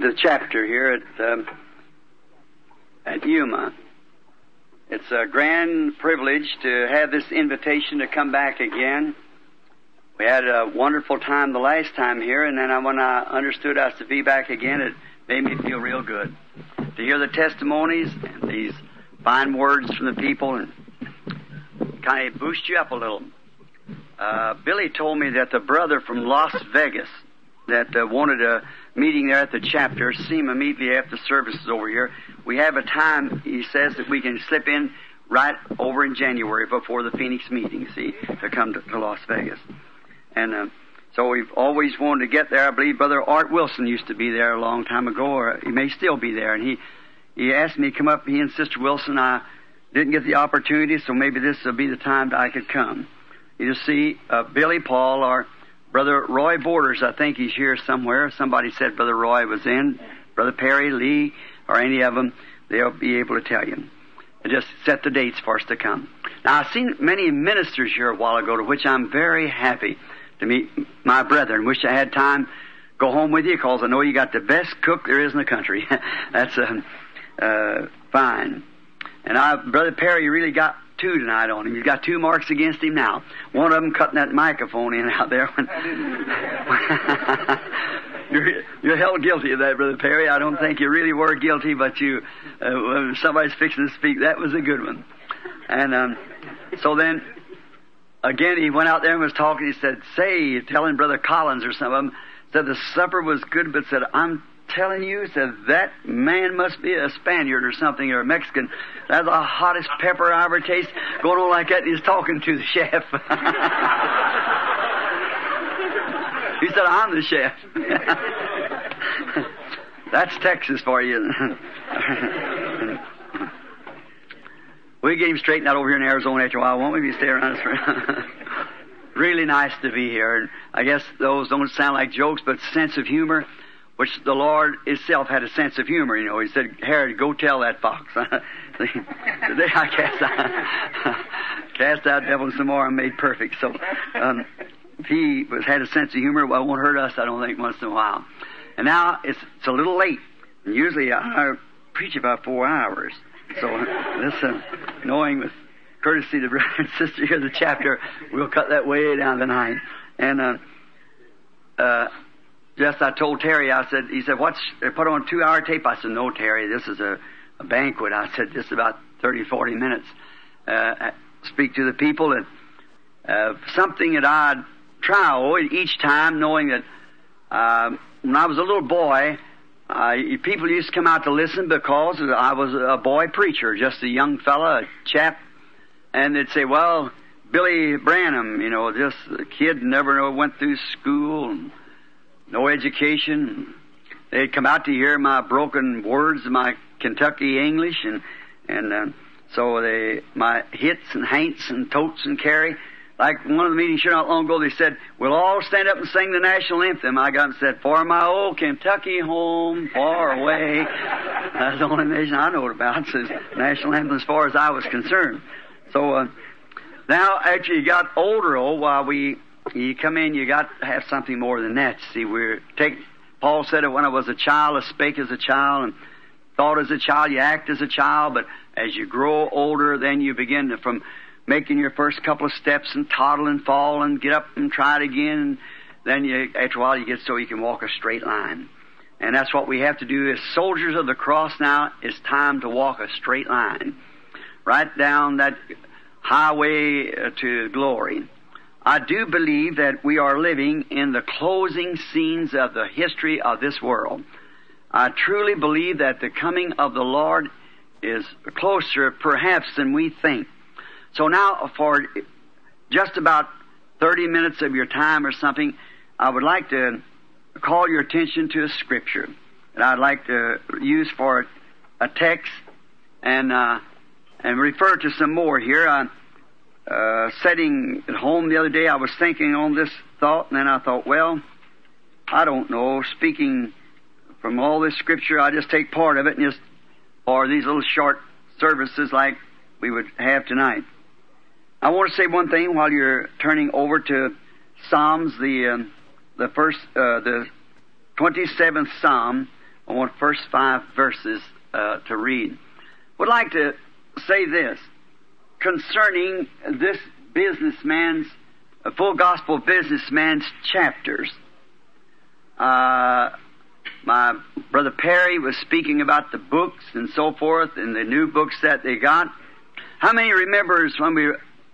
the chapter here at um, at Yuma. It's a grand privilege to have this invitation to come back again. We had a wonderful time the last time here, and then when I understood was to be back again, it made me feel real good to hear the testimonies and these fine words from the people, and kind of boost you up a little. Uh, Billy told me that the brother from Las Vegas that uh, wanted a meeting there at the chapter, see him immediately after service is over here. We have a time, he says, that we can slip in right over in January before the Phoenix meeting, see, to come to, to Las Vegas. And uh, so we've always wanted to get there. I believe Brother Art Wilson used to be there a long time ago, or he may still be there. And he, he asked me to come up, he and Sister Wilson. I didn't get the opportunity, so maybe this will be the time that I could come. You see, uh, Billy Paul, our Brother Roy Borders, I think he's here somewhere. Somebody said Brother Roy was in. Brother Perry, Lee, or any of them, they'll be able to tell you. And just set the dates for us to come. Now, I've seen many ministers here a while ago, to which I'm very happy to meet my brethren. Wish I had time go home with you, because I know you got the best cook there is in the country. That's uh, uh, fine. And I, Brother Perry really got two tonight on him. He's got two marks against him now. One of them cutting that microphone in out there. you're, you're held guilty of that, Brother Perry. I don't think you really were guilty, but you, uh, somebody's fixing to speak, that was a good one. And um, so then, again, he went out there and was talking. He said, "Say, telling Brother Collins or some of them, said the supper was good, but said I'm telling you, said that man must be a Spaniard or something or a Mexican. That's the hottest pepper I ever tasted. Going on like that, he's talking to the chef. he said, "I'm the chef." That's Texas for you. we get him straightened out over here in Arizona after a while, won't we? If you stay around us for really nice to be here. And I guess those don't sound like jokes, but sense of humor which the Lord Himself had a sense of humor. You know, He said, Herod, go tell that fox. Today I cast out, cast out devils some more and made perfect. So, um, He was, had a sense of humor, well, it won't hurt us, I don't think, once in a while. And now it's, it's a little late. Usually I preach about four hours. So, listen, knowing with courtesy to brother and sister here, the chapter, we'll cut that way down tonight. And, uh, uh, just I told Terry, I said, he said, what's, put on two hour tape? I said, no, Terry, this is a, a banquet. I said, just about 30, 40 minutes. Uh, speak to the people and, uh, something that I'd try each time knowing that, uh, when I was a little boy, uh, people used to come out to listen because I was a boy preacher, just a young fella, a chap, and they'd say, well, Billy Branham, you know, a kid never went through school and no education. They'd come out to hear my broken words, my Kentucky English, and and uh, so they my hits and haints and totes and carry. Like one of the meetings here not long ago, they said, "We'll all stand up and sing the national anthem." I got and said, "For my old Kentucky home, far away." That's the only nation I know about. Says national anthem as far as I was concerned. So uh, now, actually, got older, oh, while we you come in, you got to have something more than that. See, we're take. Paul said it when I was a child, I spake as a child and thought as a child. You act as a child, but as you grow older, then you begin to from making your first couple of steps and toddle and fall and get up and try it again. Then you, after a while, you get so you can walk a straight line. And that's what we have to do as soldiers of the cross now. It's time to walk a straight line. Right down that highway uh, to glory. I do believe that we are living in the closing scenes of the history of this world. I truly believe that the coming of the Lord is closer perhaps than we think. So now for just about 30 minutes of your time or something, I would like to call your attention to a scripture that I'd like to use for a text and, uh, and refer to some more here. Uh, uh, sitting at home the other day, I was thinking on this thought, and then I thought, well, I don't know. Speaking from all this scripture, I just take part of it and just, or these little short services like we would have tonight. I want to say one thing while you're turning over to Psalms, the uh, the first, uh, the 27th Psalm. I want first five verses uh, to read. Would like to say this concerning this businessman's, uh, full gospel businessman's chapters. Uh, my brother Perry was speaking about the books and so forth and the new books that they got. How many remembers when we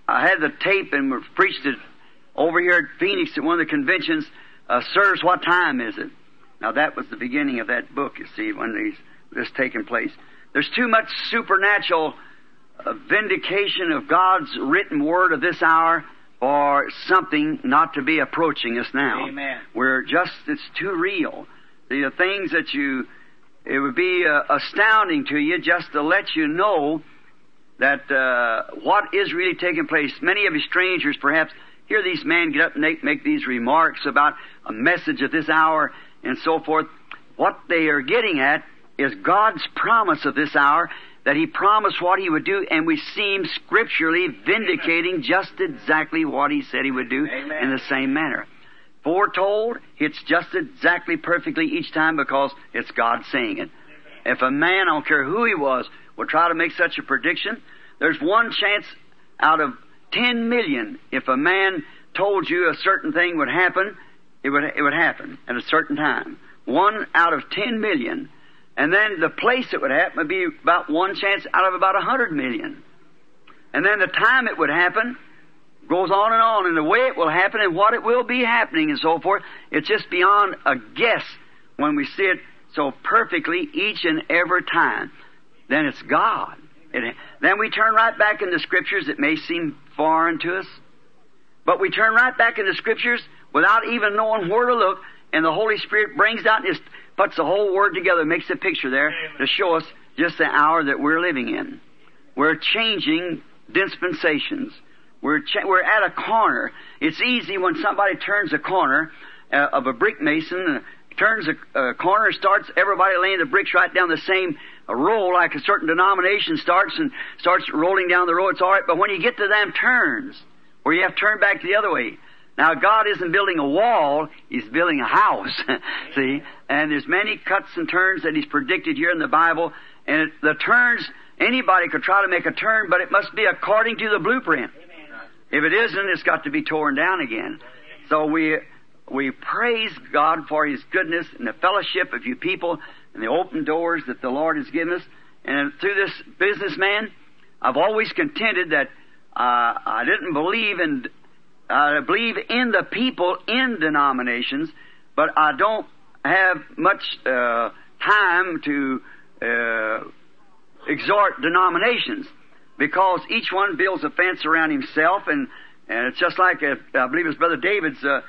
I had the tape and we preached it over here at Phoenix at one of the conventions? Uh, Sirs, what time is it? Now that was the beginning of that book. You see, when these this taking place, there's too much supernatural uh, vindication of God's written word of this hour for something not to be approaching us now. Amen. We're just it's too real. The things that you it would be uh, astounding to you just to let you know that uh, what is really taking place. Many of you strangers, perhaps, hear these men get up and make, make these remarks about a message at this hour and so forth. What they are getting at is God's promise of this hour that He promised what He would do, and we see Him scripturally vindicating just exactly what He said He would do Amen. in the same manner. Foretold, it's just exactly perfectly each time because it's God saying it. If a man, I don't care who he was, would try to make such a prediction, there's one chance out of 10 million if a man told you a certain thing would happen, it would, it would happen at a certain time. One out of 10 million. And then the place it would happen would be about one chance out of about a 100 million. And then the time it would happen goes on and on, and the way it will happen and what it will be happening and so forth. It's just beyond a guess when we see it so perfectly each and every time. Then it's God. It, then we turn right back in the Scriptures. It may seem foreign to us, but we turn right back in the Scriptures without even knowing where to look, and the Holy Spirit brings out just puts the whole Word together, makes a picture there to show us just the hour that we're living in. We're changing dispensations. We're, cha- we're at a corner. It's easy when somebody turns a corner uh, of a brick mason, uh, turns a, a corner, starts everybody laying the bricks right down the same row like a certain denomination starts and starts rolling down the row. It's all right, but when you get to them turns, where you have to turn back the other way, now God isn't building a wall, He's building a house. See? And there's many cuts and turns that He's predicted here in the Bible, and it, the turns, anybody could try to make a turn, but it must be according to the blueprint. If it isn't, it's got to be torn down again. So we, we praise God for His goodness and the fellowship of you people and the open doors that the Lord has given us. And through this businessman, I've always contended that uh, I didn't believe in I believe in the people in denominations, but I don't have much uh, time to uh, exhort denominations because each one builds a fence around himself, and and it's just like uh, I believe his brother David's uh,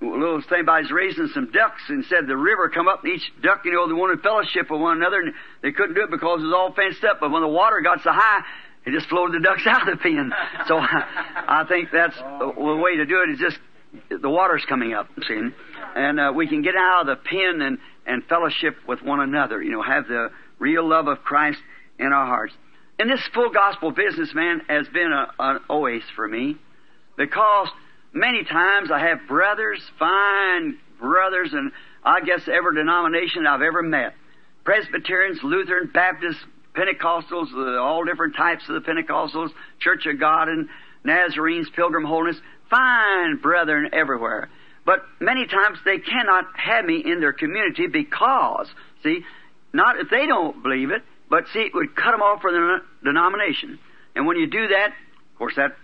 little thing about he's raising some ducks and said the river come up and each duck, you know, they wanted fellowship with one another and they couldn't do it because it was all fenced up. But when the water got so high, it just floated the ducks out of the pen. So I, I think that's the way to do it is just the water's coming up, see, and uh, we can get out of the pen and and fellowship with one another. You know, have the real love of Christ in our hearts. And this full gospel businessman has been a, an oasis for me because many times I have brothers, fine brothers, and I guess every denomination I've ever met Presbyterians, Lutheran, Baptists, Pentecostals, uh, all different types of the Pentecostals, Church of God, and Nazarenes, Pilgrim Holiness, fine brethren everywhere. But many times they cannot have me in their community because, see, not if they don't believe it, but see, it would cut them off from the denomination. And when you do that, of course, that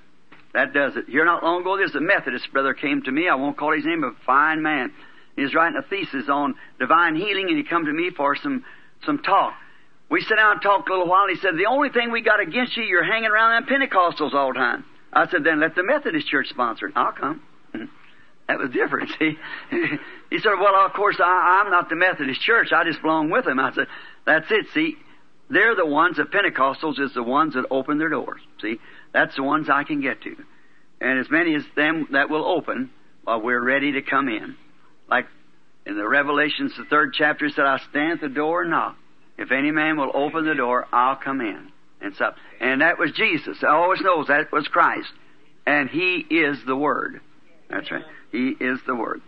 that does it. Here not long ago, there's a Methodist brother came to me. I won't call his name, a fine man. He's writing a thesis on divine healing, and he come to me for some some talk. We sat down and talked a little while, and he said, The only thing we got against you, you're hanging around them Pentecostals all the time. I said, Then let the Methodist Church sponsor it. I'll come. Mm-hmm. That was different, see. he said, Well, of course, I, I'm not the Methodist Church. I just belong with them. I said, That's it, see. They're the ones, the Pentecostals is the ones that open their doors. See, that's the ones I can get to. And as many as them that will open, while we're ready to come in. Like in the Revelations, the third chapter said, I stand at the door and knock. If any man will open the door, I'll come in. And so, and that was Jesus. I always knows that was Christ. And He is the Word. That's right. He is the Word.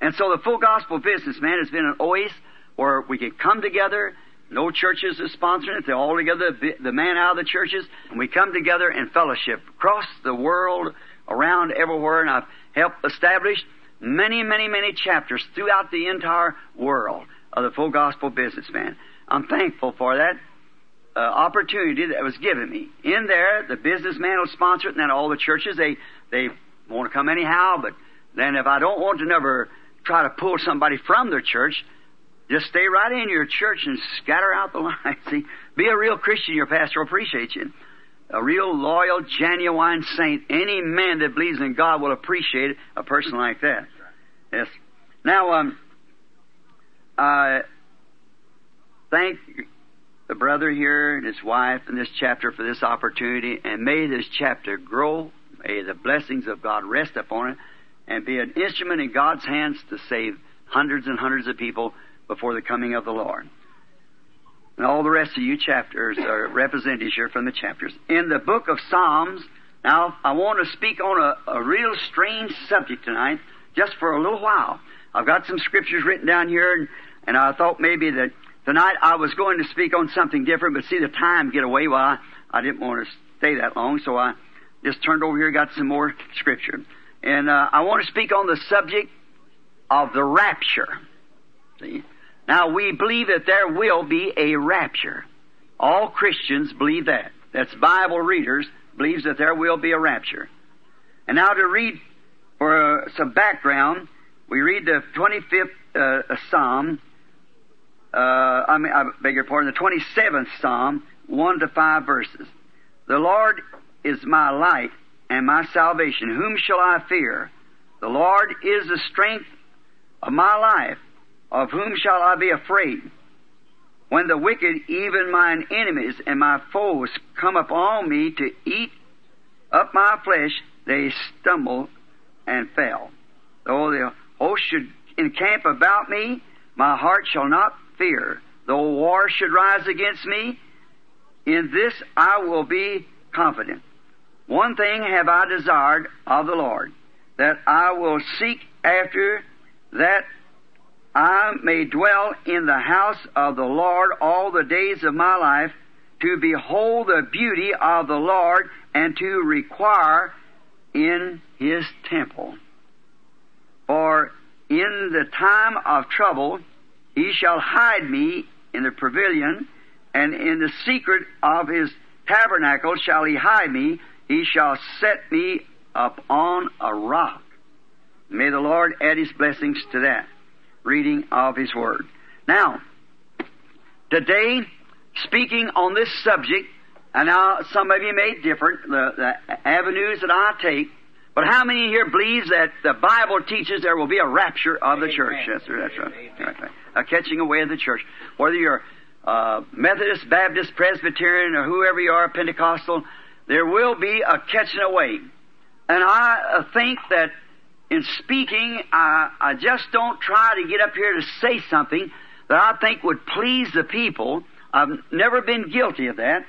And so the full gospel businessman has been an oasis where we can come together. No churches are sponsoring it. They're all together, the, man out of the churches, and we come together in fellowship across the world, around everywhere, and I've helped establish many, many, many chapters throughout the entire world of the full gospel businessman. I'm thankful for that uh, opportunity that was given me. In there, the businessman will sponsor it, and then all the churches they they want to come anyhow. But then, if I don't want to never try to pull somebody from their church, just stay right in your church and scatter out the line. See, be a real Christian. Your pastor will appreciate you. A real loyal, genuine saint. Any man that believes in God will appreciate a person like that. Yes. Now, um, I thank the brother here and his wife in this chapter for this opportunity, and may this chapter grow. May the blessings of God rest upon it, and be an instrument in God's hands to save hundreds and hundreds of people before the coming of the Lord. And all the rest of you chapters are representatives here from the chapters. In the book of Psalms, now I want to speak on a, a real strange subject tonight, just for a little while. I've got some scriptures written down here, and, and I thought maybe that tonight I was going to speak on something different, but see the time get away. Well, I, I didn't want to stay that long, so I just turned over here, got some more scripture. And uh, I want to speak on the subject of the rapture. See? Now, we believe that there will be a rapture. All Christians believe that. That's Bible readers believes that there will be a rapture. And now to read for uh, some background, we read the 25th uh, Psalm, uh, I mean, I beg your pardon, the 27th Psalm, 1 to 5 verses. The Lord is my light and my salvation. Whom shall I fear? The Lord is the strength of my life. Of whom shall I be afraid? When the wicked, even mine enemies and my foes, come upon me to eat up my flesh, they stumble and fell. Though the host should encamp about me, my heart shall not fear. Though war should rise against me, in this I will be confident. One thing have I desired of the Lord, that I will seek after that I may dwell in the house of the Lord all the days of my life, to behold the beauty of the Lord and to require in his temple. For in the time of trouble he shall hide me in the pavilion, and in the secret of his tabernacle shall he hide me. He shall set me upon a rock. May the Lord add his blessings to that reading of His Word. Now, today, speaking on this subject, and now some of you may differ, the, the avenues that I take, but how many here believes that the Bible teaches there will be a rapture of the Amen. church? Yes, sir, that's right. That's right. A catching away of the church. Whether you're uh, Methodist, Baptist, Presbyterian, or whoever you are, Pentecostal, there will be a catching away. And I uh, think that in speaking, I, I just don't try to get up here to say something that I think would please the people. I've never been guilty of that.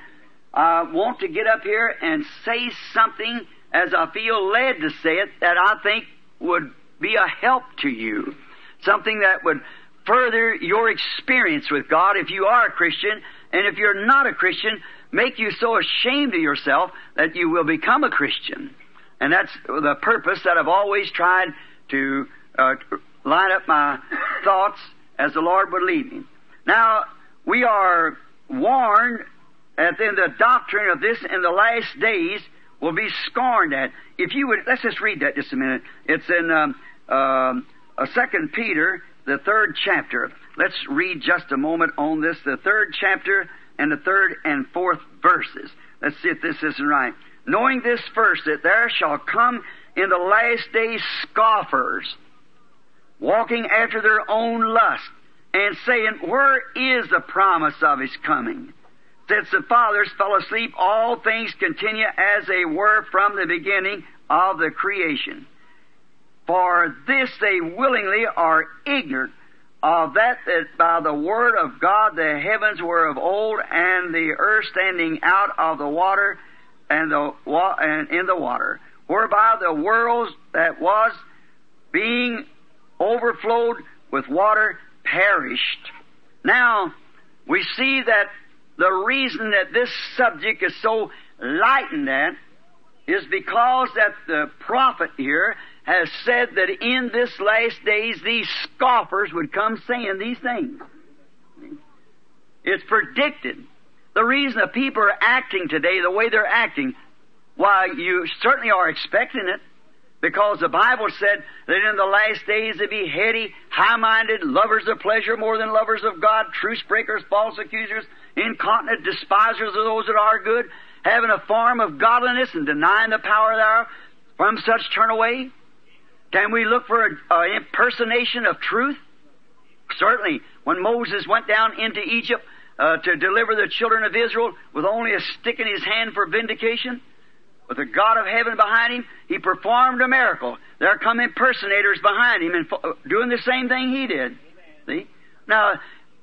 I want to get up here and say something as I feel led to say it that I think would be a help to you. Something that would further your experience with God if you are a Christian, and if you're not a Christian, make you so ashamed of yourself that you will become a Christian. And that's the purpose that I've always tried to uh, line up my thoughts as the Lord would lead me. Now, we are warned that in the doctrine of this in the last days will be scorned at. If you would, let's just read that just a minute. It's in um, um, uh, Second Peter, the third chapter. Let's read just a moment on this, the third chapter and the third and fourth verses. Let's see if this isn't right knowing this first, that there shall come in the last days scoffers, walking after their own lust, and saying, Where is the promise of his coming? Since the fathers fell asleep, all things continue as they were from the beginning of the creation. For this they willingly are ignorant of that that by the word of God the heavens were of old, and the earth standing out of the water, and the wa- and in the water, whereby the world that was being overflowed with water perished. Now, we see that the reason that this subject is so lightened at is because that the prophet here has said that in this last days these scoffers would come saying these things. It's predicted. The reason that people are acting today the way they're acting, why, you certainly are expecting it. Because the Bible said that in the last days they be heady, high-minded, lovers of pleasure more than lovers of God, truce breakers, false accusers, incontinent, despisers of those that are good, having a form of godliness and denying the power thereof. From such turn away. Can we look for an impersonation of truth? Certainly, when Moses went down into Egypt uh, to deliver the children of Israel with only a stick in his hand for vindication, with the God of heaven behind him, he performed a miracle. There come impersonators behind him and fo- doing the same thing he did. See? Now,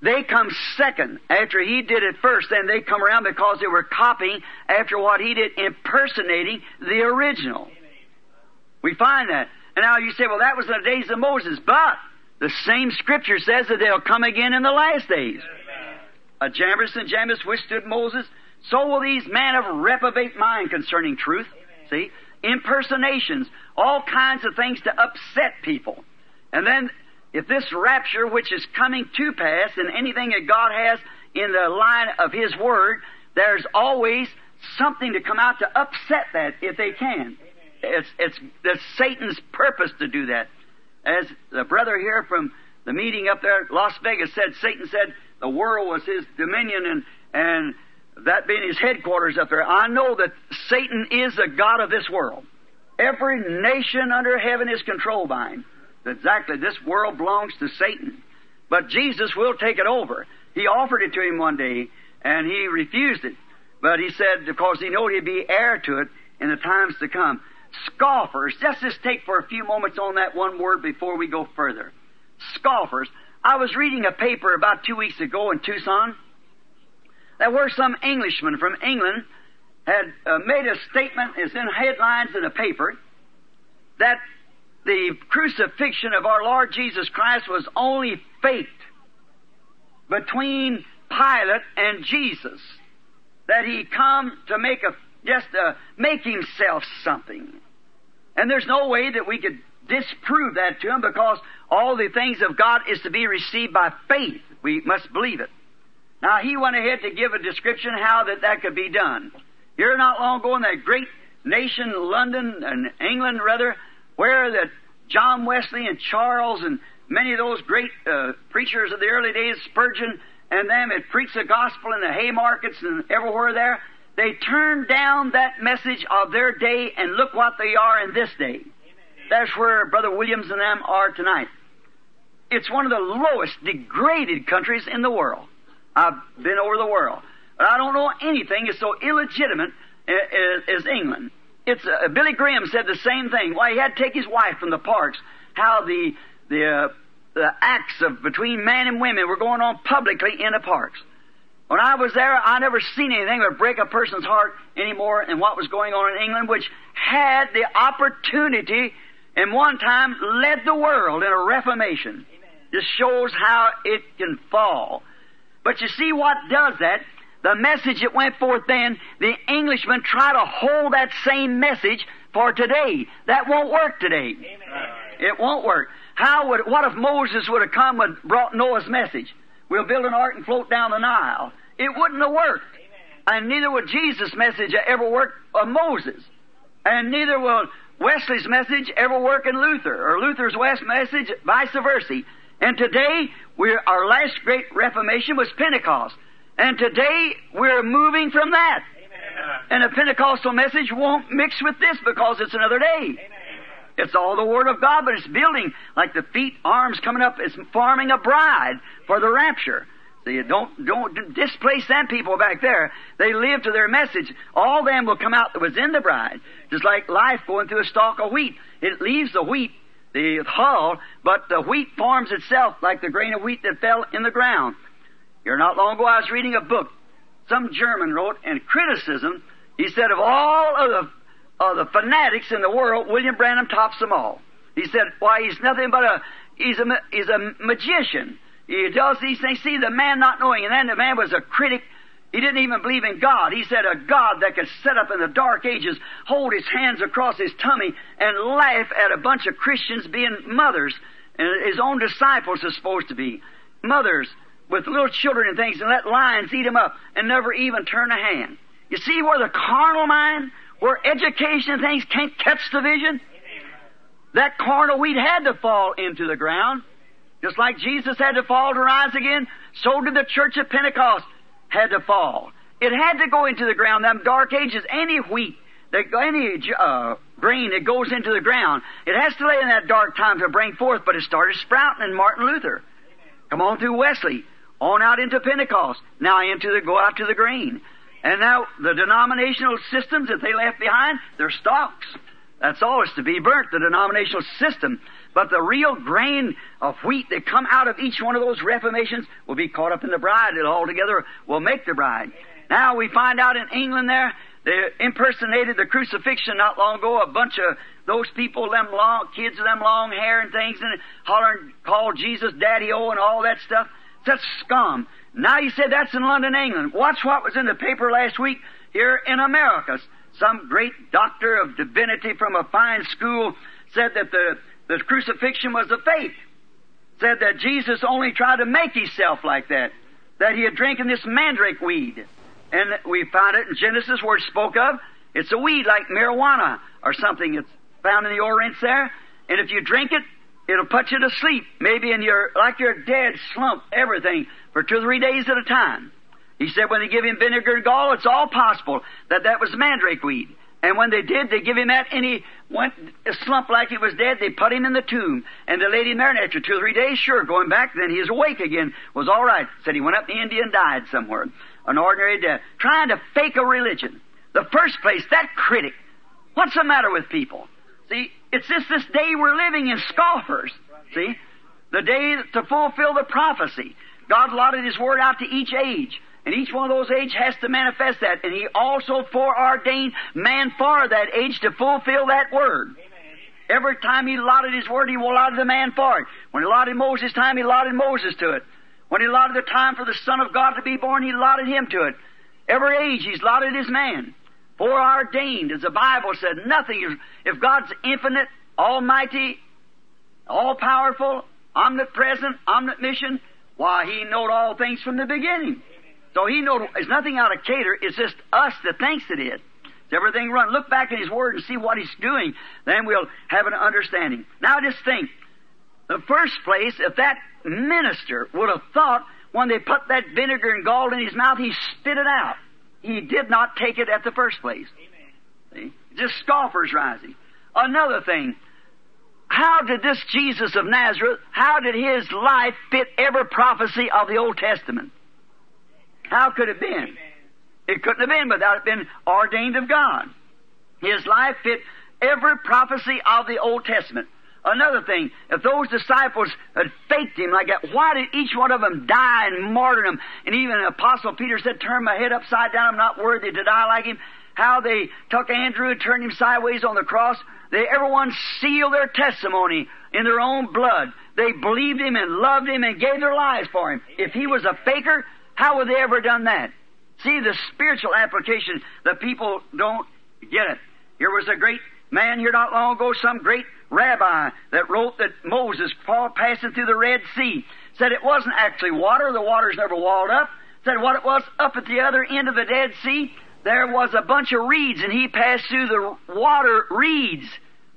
they come second after he did it first, then they come around because they were copying after what he did, impersonating the original. We find that. And now you say, well, that was in the days of Moses, but the same scripture says that they'll come again in the last days. A Jambres and Jannes withstood Moses, so will these men of reprobate mind concerning truth. See? Impersonations, all kinds of things to upset people. And then, if this rapture, which is coming to pass, and anything that God has in the line of His Word, there's always something to come out to upset that if they can. It's, it's, it's Satan's purpose to do that. As the brother here from the meeting up there Las Vegas said, Satan said the world was his dominion and, and that being his headquarters up there. I know that Satan is the God of this world. Every nation under heaven is controlled by him. Exactly. This world belongs to Satan. But Jesus will take it over. He offered it to him one day, and he refused it. But he said, because he knew he'd be heir to it in the times to come. Scoffers. Let's just take for a few moments on that one word before we go further. Scoffers. I was reading a paper about two weeks ago in Tucson. There were some Englishmen from England had uh, made a statement, it's in headlines in a paper, that the crucifixion of our Lord Jesus Christ was only faked between Pilate and Jesus. That he come to make a just uh, make himself something. And there's no way that we could disprove that to him because all the things of God is to be received by faith. We must believe it. Now he went ahead to give a description how that that could be done. Here not long ago in that great nation, London and England rather, where that John Wesley and Charles and many of those great uh, preachers of the early days, Spurgeon and them had preached the gospel in the Haymarkets and everywhere there. They turned down that message of their day and look what they are in this day. That's where Brother Williams and them are tonight. It's one of the lowest degraded countries in the world. I've been over the world. But I don't know anything is so illegitimate as, as England. It's uh, Billy Graham said the same thing. Why he had to take his wife from the parks. How the the uh, the acts of between man and women were going on publicly in the parks. When I was there, I never seen anything that would break a person's heart any more than what was going on in England, which had the opportunity and one time led the world in a reformation. This shows how it can fall. But you see what does that? The message that went forth then, the Englishmen try to hold that same message for today. That won't work today. Amen. It won't work. How would, what if Moses would have come and brought Noah's message? We'll build an ark and float down the Nile. It wouldn't have worked. And neither would Jesus' message ever work of Moses. And neither will Wesley's message ever work in Luther, or Luther's West message, vice versa. And today, we're, our last great Reformation was Pentecost. And today, we're moving from that. Amen. And a Pentecostal message won't mix with this because it's another day. Amen. It's all the Word of God, but it's building like the feet, arms coming up. It's forming a bride for the rapture. So you don't, don't displace them people back there. They live to their message. All them will come out that was in the bride. Just like life going through a stalk of wheat. It leaves the wheat, the hull, but the wheat forms itself like the grain of wheat that fell in the ground. Here not long ago I was reading a book some German wrote in criticism. He said of all of the, of the fanatics in the world, William Branham tops them all. He said, why, he's nothing but a, he's a, he's a magician. He does these things. See, the man not knowing, and then the man was a critic. He didn't even believe in God. He said a God that could set up in the dark ages, hold his hands across his tummy, and laugh at a bunch of Christians being mothers, and his own disciples are supposed to be mothers with little children and things, and let lions eat them up, and never even turn a hand. You see where the carnal mind, where education and things can't catch the vision? That carnal wheat had to fall into the ground. Just like Jesus had to fall to rise again, so did the church of Pentecost had to fall. It had to go into the ground. Them dark ages, any wheat, any uh, grain that goes into the ground, it has to lay in that dark time to bring forth, but it started sprouting in Martin Luther. Come on through Wesley, on out into Pentecost, now into the, go out to the grain. And now the denominational systems that they left behind, they're stalks. That's all it's to be burnt, the denominational system. But the real grain of wheat that come out of each one of those reformations will be caught up in the bride. It all together will make the bride. Now we find out in England there, they impersonated the crucifixion not long ago. A bunch of those people, them long kids with them long hair and things, and hollering, called Jesus Daddy O and all that stuff. Such scum. Now you said that's in London, England. Watch what was in the paper last week here in America. Some great doctor of divinity from a fine school said that the, the crucifixion was a fake. Said that Jesus only tried to make himself like that. That he had drinking this mandrake weed. And we found it in Genesis where it spoke of. It's a weed like marijuana or something. It's found in the Orient there. And if you drink it, it'll put you to sleep. Maybe in your, like you're dead, slump, everything, for two or three days at a time. He said when they give him vinegar and gall, it's all possible that that was mandrake weed. And when they did, they give him that, and he went slump like he was dead. They put him in the tomb, and they laid him there. After two or three days, sure, going back, then he is awake again. Was all right. Said he went up to India and died somewhere, an ordinary death, trying to fake a religion. The first place, that critic. What's the matter with people? See, it's just this day we're living in scoffers. See? The day to fulfill the prophecy. God allotted His Word out to each age. And each one of those age has to manifest that. And He also foreordained man for that age to fulfill that Word. Every time He allotted His Word, He allotted the man for it. When He allotted Moses' time, He allotted Moses to it. When He allotted the time for the Son of God to be born, He allotted Him to it. Every age He's allotted His man foreordained, as the Bible said. Nothing is, if God's infinite, almighty, all powerful, omnipresent, omniscient, why, He knowed all things from the beginning. So He knowed, it's nothing out of cater, it's just us that thinks it is. Is everything run? Look back in His Word and see what He's doing, then we'll have an understanding. Now just think, the first place, if that minister would have thought when they put that vinegar and gall in his mouth, he spit it out. He did not take it at the first place. See? Just scoffers rising. Another thing, how did this Jesus of Nazareth, how did his life fit every prophecy of the Old Testament? How could it have been? It couldn't have been without it being ordained of God. His life fit every prophecy of the Old Testament. Another thing, if those disciples had faked him like that, why did each one of them die and martyrdom? And even Apostle Peter said, turn my head upside down, I'm not worthy to die like him. How they took Andrew and turned him sideways on the cross. They, everyone sealed their testimony in their own blood. They believed him and loved him and gave their lives for him. If he was a faker, how would they ever done that? See, the spiritual application, the people don't get it. Here was a great man here not long ago, some great rabbi that wrote that Moses passing through the Red Sea said it wasn't actually water, the water's never walled up. Said what it was up at the other end of the Dead Sea, there was a bunch of reeds and he passed through the water reeds.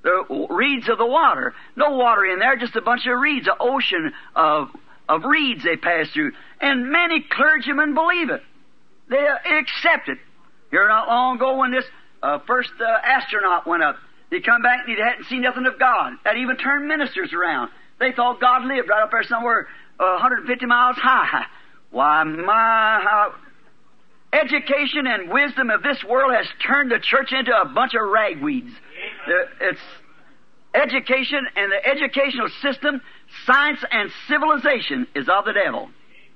The reeds of the water. No water in there, just a bunch of reeds, an ocean of, of reeds they passed through. And many clergymen believe it. They accept it. Here not long ago when this uh, first uh, astronaut went up, he come back and he hadn't seen nothing of God. That even turned ministers around. They thought God lived right up there somewhere uh, 150 miles high. Why, my, how education and wisdom of this world has turned the church into a bunch of ragweeds. It's education and the educational system, science and civilization is of the devil.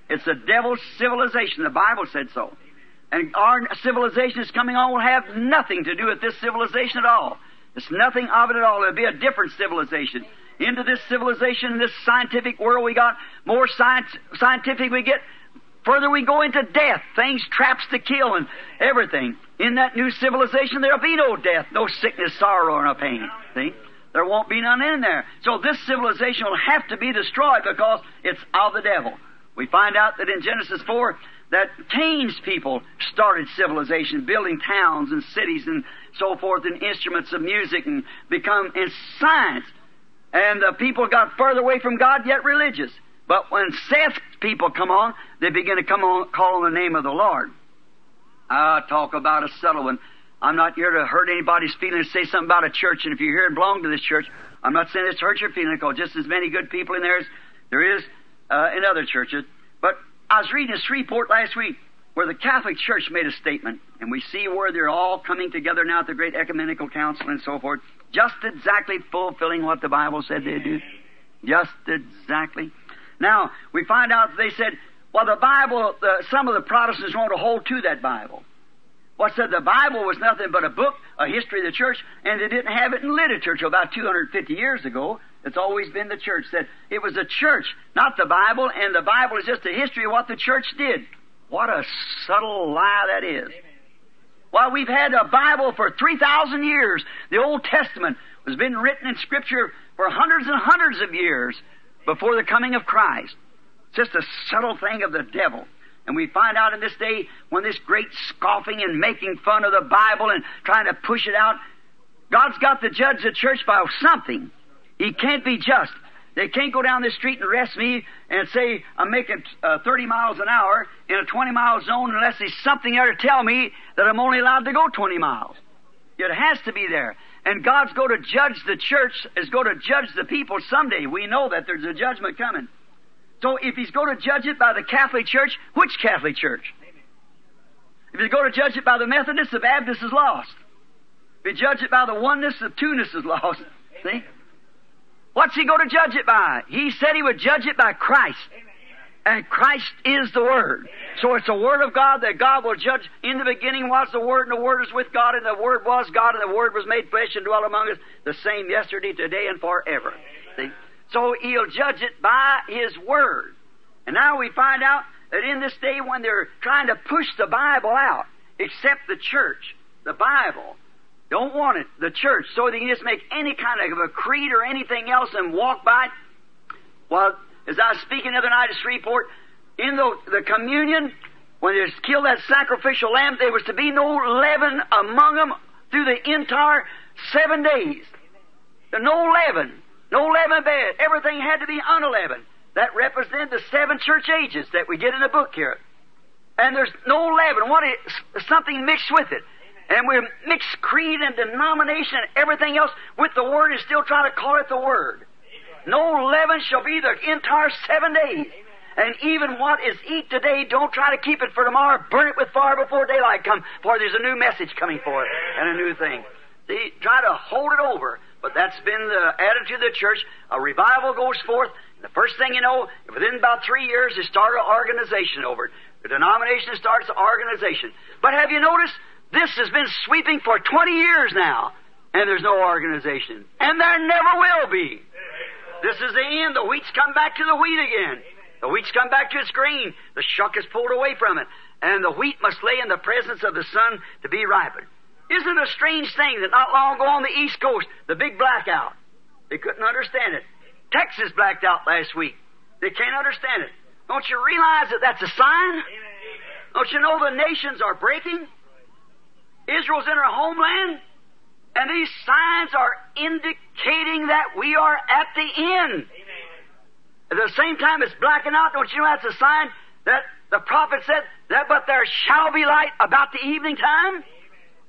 It's the devil's civilization. The Bible said so. And our civilization is coming on will have nothing to do with this civilization at all. It's nothing of it at all. It'll be a different civilization. into this civilization, this scientific world we got, more science, scientific we get, further we go into death, things, traps to kill and everything. In that new civilization, there'll be no death, no sickness, sorrow, or no pain. See? There won't be none in there. So this civilization will have to be destroyed because it's of the devil. We find out that in Genesis 4 that Cain's people started civilization, building towns and cities and so forth, and instruments of music and become in science. And the people got further away from God, yet religious. But when Seth's people come on, they begin to come on, call on the name of the Lord. Ah, talk about a subtle one. I'm not here to hurt anybody's feelings, say something about a church, and if you're here and belong to this church, I'm not saying this hurts your feelings, because just as many good people in there as there is uh, in other churches. But I was reading a Shreveport last week where the Catholic Church made a statement, and we see where they're all coming together now at the great ecumenical council and so forth, just exactly fulfilling what the Bible said they'd do. Just exactly. Now, we find out they said, well, the Bible, the, some of the Protestants want to hold to that Bible. What said the Bible was nothing but a book, a history of the church, and they didn't have it in literature till about 250 years ago. It's always been the church. Said it was the church, not the Bible, and the Bible is just a history of what the church did. What a subtle lie that is. While we've had a Bible for 3,000 years, the Old Testament has been written in Scripture for hundreds and hundreds of years before the coming of Christ. It's just a subtle thing of the devil. And we find out in this day when this great scoffing and making fun of the Bible and trying to push it out, God's got to judge the church by something. He can't be just. They can't go down the street and arrest me and say I'm making uh, 30 miles an hour in a 20 mile zone unless there's something there to tell me that I'm only allowed to go 20 miles. It has to be there. And God's going to judge the church, is going to judge the people someday. We know that there's a judgment coming. So if he's going to judge it by the Catholic Church, which Catholic Church? If he's going to judge it by the Methodists, the Baptist is lost. If he judge it by the oneness, the two-ness is lost. See? What's he going to judge it by? He said he would judge it by Christ. And Christ is the Word. So it's the Word of God that God will judge. In the beginning was the Word, and the Word is with God, and the Word was God, and the Word was made flesh and dwelt among us, the same yesterday, today, and forever. See? So he'll judge it by his word. And now we find out that in this day when they're trying to push the Bible out, except the church, the Bible, don't want it, the church, so they can just make any kind of a creed or anything else and walk by it. Well, as I was speaking the other night at Shreveport, in the, the communion, when they killed that sacrificial lamb, there was to be no leaven among them through the entire seven days. No leaven. No leaven bed. Everything had to be unleavened. That represented the seven church ages that we get in the book here. And there's no leaven. What is something mixed with it? And we mix creed and denomination and everything else with the Word and still try to call it the Word. No leaven shall be the entire seven days. And even what is eat today, don't try to keep it for tomorrow. Burn it with fire before daylight comes, for there's a new message coming for it and a new thing. See, try to hold it over. But that's been the attitude of the church. A revival goes forth. The first thing you know, within about three years, they start an organization over it. The denomination starts an organization. But have you noticed? This has been sweeping for 20 years now, and there's no organization. And there never will be. This is the end. The wheat's come back to the wheat again. The wheat's come back to its grain. The shuck is pulled away from it. And the wheat must lay in the presence of the sun to be ripened. Isn't it a strange thing that not long ago on the East Coast, the big blackout, they couldn't understand it. Texas blacked out last week. They can't understand it. Don't you realize that that's a sign? Don't you know the nations are breaking? Israel's in her homeland, and these signs are indicating that we are at the end. At the same time, it's blacking out. Don't you know that's a sign that the prophet said that, but there shall be light about the evening time?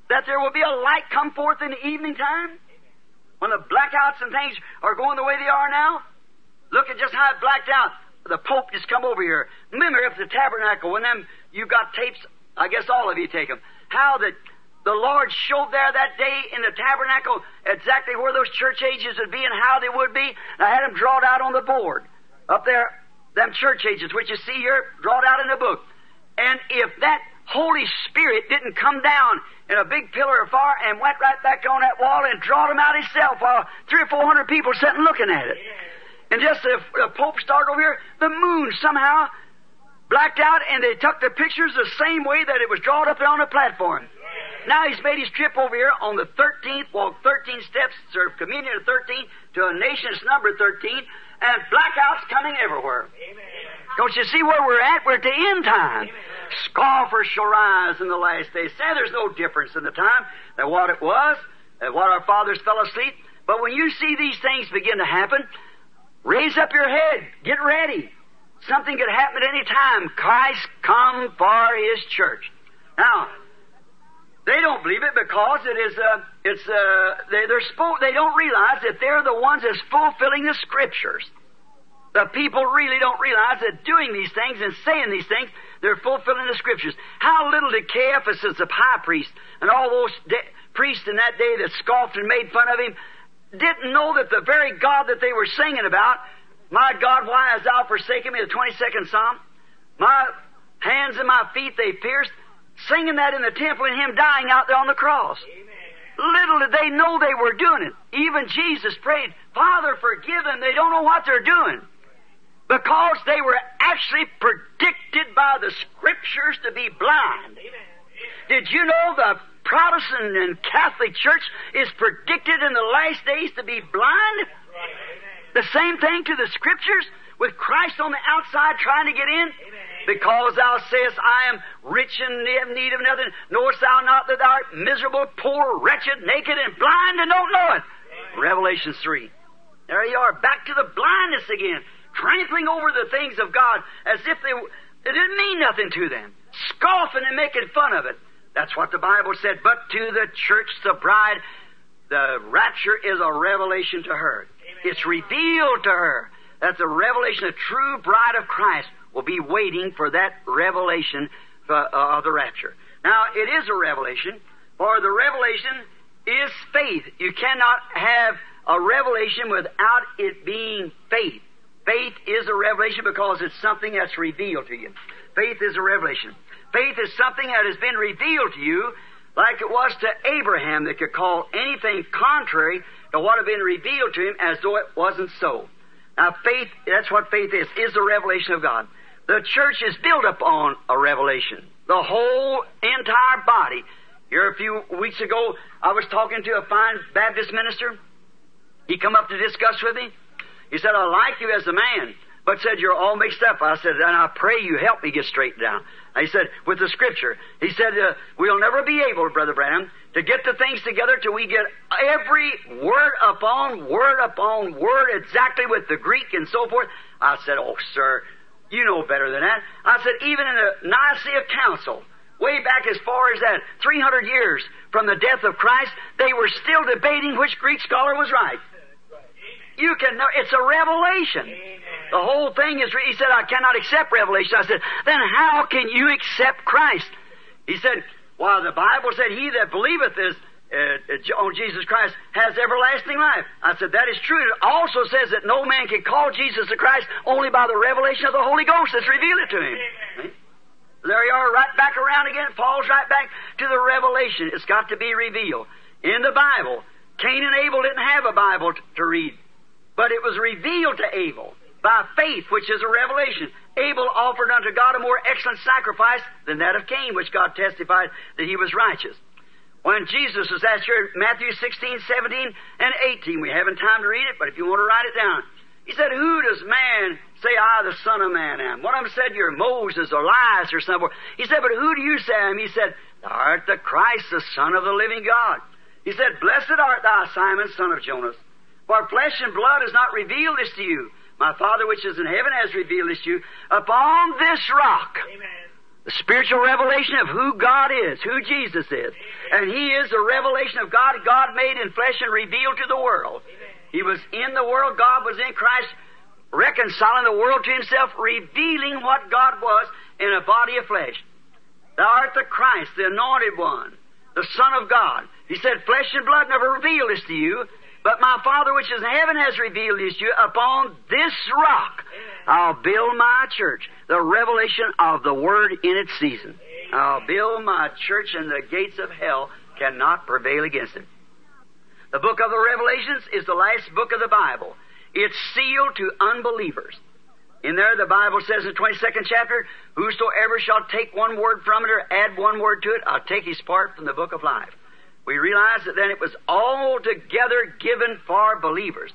that there will be a light come forth in the evening time? When the blackouts and things are going the way they are now? Look at just how it blacked out. The Pope just come over here. Remember, if the tabernacle, when them, you got tapes, I guess all of you take them, how that the Lord showed there that day in the tabernacle exactly where those church ages would be and how they would be. And I had them drawn out on the board. Up there, them church ages, which you see here, drawn out in the book. And if that Holy Spirit didn't come down in a big pillar of fire and went right back on that wall and drawed them out himself while three or four hundred people sitting looking at it. And just the, the Pope started over here, the moon somehow blacked out and they took the pictures the same way that it was drawn up there on the platform. Now he's made his trip over here on the 13th, walked 13 steps, served communion at 13 to a nation's number 13, and blackouts coming everywhere. Amen. Don't you see where we're at? We're at the end time. Scoffers shall rise in the last days. Say there's no difference in the time than what it was, than what our fathers fell asleep. But when you see these things begin to happen, raise up your head. Get ready. Something could happen at any time. Christ come for His church. Now, they don't believe it because it is, uh, it's, uh, they, they're spo- they don't realize that they're the ones that's fulfilling the scriptures. The people really don't realize that doing these things and saying these things, they're fulfilling the scriptures. How little did Caiaphas, the high priest, and all those de- priests in that day that scoffed and made fun of him, didn't know that the very God that they were singing about, my God, why hast thou forsaken me, the 22nd Psalm, my hands and my feet they pierced, singing that in the temple and him dying out there on the cross. Little did they know they were doing it. Even Jesus prayed, Father, forgive them. They don't know what they're doing. Because they were actually predicted by the scriptures to be blind. Did you know the Protestant and Catholic Church is predicted in the last days to be blind? The same thing to the scriptures with Christ on the outside trying to get in? Because thou sayest, I am rich and have need of nothing, knowest thou not that thou art miserable, poor, wretched, naked, and blind, and don't know it? Revelation 3. There you are, back to the blindness again, trampling over the things of God as if they, it didn't mean nothing to them, scoffing and making fun of it. That's what the Bible said. But to the church, the bride, the rapture is a revelation to her. It's revealed to her that the revelation, the true bride of Christ, will be waiting for that revelation uh, of the rapture. Now, it is a revelation, for the revelation is faith. You cannot have a revelation without it being faith. Faith is a revelation because it's something that's revealed to you. Faith is a revelation. Faith is something that has been revealed to you, like it was to Abraham that could call anything contrary to what had been revealed to him as though it wasn't so. Now, faith, that's what faith is, is the revelation of God. The church is built upon a revelation. The whole entire body. Here a few weeks ago, I was talking to a fine Baptist minister. He come up to discuss with me. He said, I like you as a man, but said, you're all mixed up. I said, and I pray you help me get straightened down. He said, with the scripture. He said, uh, we'll never be able, Brother Branham, to get the things together till we get every word upon word upon word exactly with the Greek and so forth. I said, oh, sir, you know better than that. I said, even in the Nicaea Council, way back as far as that, 300 years from the death of Christ, they were still debating which Greek scholar was right. You can know, it's a revelation. The whole thing is, he said, I cannot accept revelation. I said, then how can you accept Christ? He said, well, the Bible said, he that believeth is, uh, on Jesus Christ has everlasting life. I said, that is true. It also says that no man can call Jesus the Christ only by the revelation of the Holy Ghost that's revealed it to him. There you are, right back around again. It falls right back to the revelation. It's got to be revealed. In the Bible, Cain and Abel didn't have a Bible to read, but it was revealed to Abel by faith, which is a revelation. Abel offered unto God a more excellent sacrifice than that of Cain, which God testified that he was righteous. When Jesus was asked here, Matthew 16, 17, and 18, we haven't time to read it, but if you want to write it down, he said, Who does man say I, the Son of Man, am? One of them said, You're Moses or Elias or somewhere. He said, But who do you say I am? He said, Thou art the Christ, the Son of the living God. He said, Blessed art thou, Simon, son of Jonas. For flesh and blood has not revealed this to you. My Father which is in heaven has revealed this to you. Upon this rock. Amen. The spiritual revelation of who God is, who Jesus is. And He is the revelation of God, God made in flesh and revealed to the world. He was in the world, God was in Christ, reconciling the world to Himself, revealing what God was in a body of flesh. Thou art the Christ, the anointed one, the Son of God. He said, Flesh and blood never revealed this to you, but my Father which is in heaven has revealed this to you. Upon this rock I'll build my church. The revelation of the Word in its season. I'll build my church, and the gates of hell cannot prevail against it. The book of the Revelations is the last book of the Bible. It's sealed to unbelievers. In there, the Bible says in the 22nd chapter, Whosoever shall take one word from it or add one word to it, I'll take his part from the book of life. We realize that then it was altogether given for believers.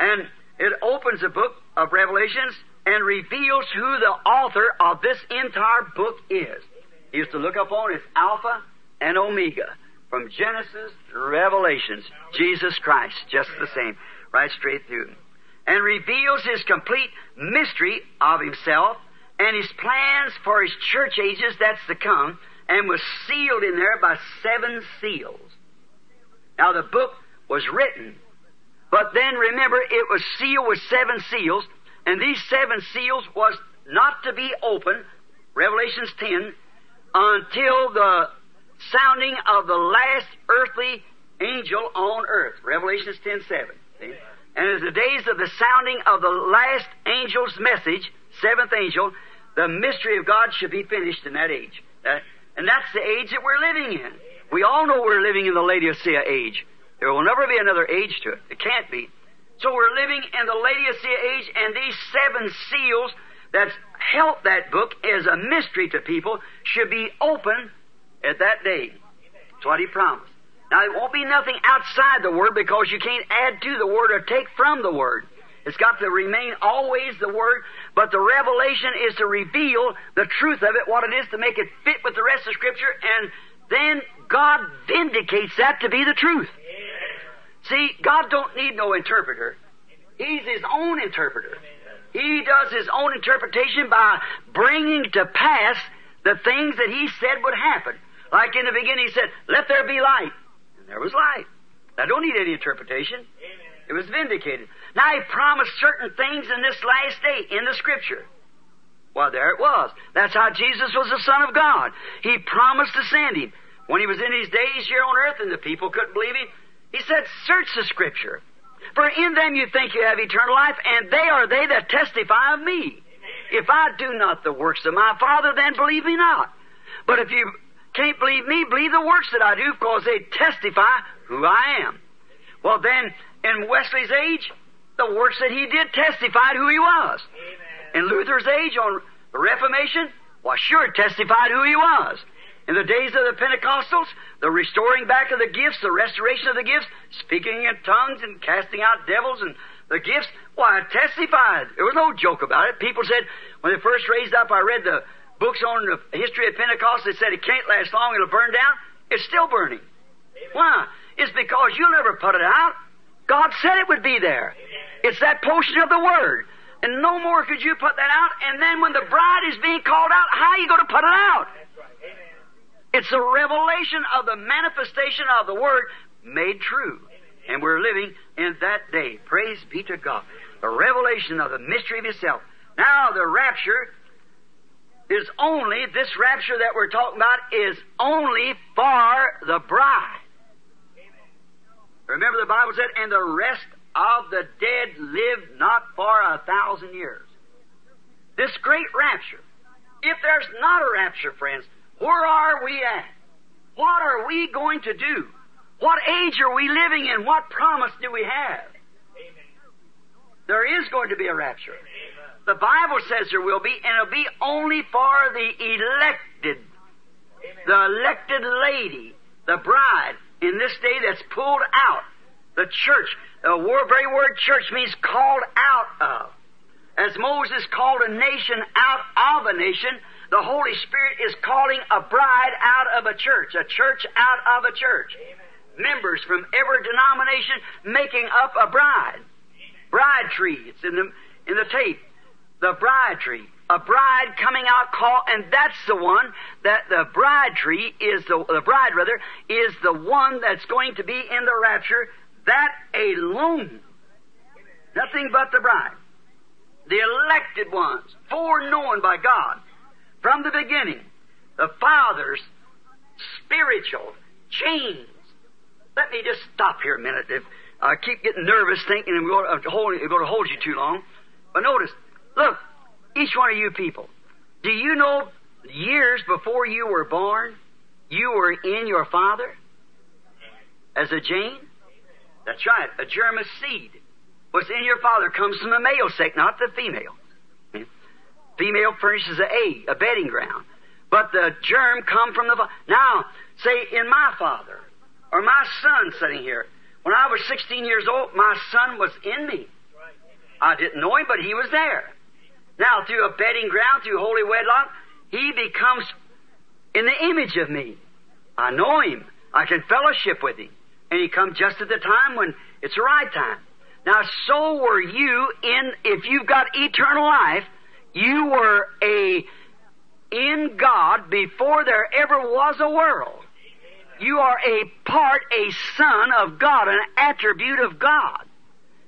And it opens the book of Revelations and reveals who the author of this entire book is. He used to look upon as Alpha and Omega, from Genesis to Revelations, Jesus Christ, just the same, right straight through. And reveals his complete mystery of himself and his plans for his church ages that's to come, and was sealed in there by seven seals. Now the book was written, but then remember it was sealed with seven seals, and these seven seals was not to be opened, Revelations 10, until the sounding of the last earthly angel on earth. Revelations 10 7. See? And as the days of the sounding of the last angel's message, seventh angel, the mystery of God should be finished in that age. Uh, and that's the age that we're living in. We all know we're living in the Laodicea age. There will never be another age to it. It can't be. So we're living in the Laodicea age, and these seven seals that's held that book as a mystery to people should be open at that day. That's what he promised. Now, it won't be nothing outside the Word because you can't add to the Word or take from the Word. It's got to remain always the Word, but the revelation is to reveal the truth of it, what it is, to make it fit with the rest of Scripture, and then God vindicates that to be the truth. See, God don't need no interpreter. He's His own interpreter. He does His own interpretation by bringing to pass the things that He said would happen. Like in the beginning, He said, let there be light. And there was light. I don't need any interpretation. It was vindicated. Now He promised certain things in this last day in the Scripture. Well, there it was. That's how Jesus was the Son of God. He promised to send Him. When He was in His days here on earth and the people couldn't believe Him, He said, search the Scripture. For in them you think you have eternal life, and they are they that testify of me. If I do not the works of my Father, then believe me not. But if you can't believe me, believe the works that I do, because they testify who I am. Well, then, in Wesley's age, the works that he did testified who he was. In Luther's age, on the Reformation, well, sure, testified who he was. In the days of the Pentecostals, the restoring back of the gifts, the restoration of the gifts, speaking in tongues and casting out devils and the gifts, why, it testified. There was no joke about it. People said, when they first raised up, I read the books on the history of Pentecost, they said it can't last long, it'll burn down. It's still burning. Why? It's because you'll never put it out. God said it would be there. It's that portion of the Word. And no more could you put that out. And then when the bride is being called out, how are you going to put it out? It's a revelation of the manifestation of the Word made true. And we're living in that day. Praise be to God. The revelation of the mystery of Himself. Now, the rapture is only, this rapture that we're talking about is only for the bride. Remember the Bible said, and the rest of the dead live not for a thousand years. This great rapture. If there's not a rapture, friends, where are we at? What are we going to do? What age are we living in? What promise do we have? There is going to be a rapture. The Bible says there will be, and it'll be only for the elected, the elected lady, the bride, in this day that's pulled out. The church, the very word church means called out of. As Moses called a nation out of a nation, the Holy Spirit is calling a bride out of a church, a church out of a church. Amen. Members from every denomination making up a bride. Amen. Bride tree. It's in the in the tape. The bride tree. A bride coming out call, and that's the one that the bride tree is the the bride rather is the one that's going to be in the rapture. That alone. Nothing but the bride. The elected ones, foreknown by God from the beginning, the Father's spiritual genes. Let me just stop here a minute. If I keep getting nervous thinking I'm going to hold, going to hold you too long. But notice, look, each one of you people, do you know years before you were born, you were in your father as a gene? That's right. A germ of seed was in your father comes from the male sex, not the female. Female furnishes a egg, a bedding ground. But the germ come from the father. Now, say in my father, or my son sitting here, when I was 16 years old, my son was in me. I didn't know him, but he was there. Now, through a bedding ground, through holy wedlock, he becomes in the image of me. I know him. I can fellowship with him. And he comes just at the time when it's the right time. Now, so were you in, if you've got eternal life, you were a, in God before there ever was a world. You are a part, a son of God, an attribute of God.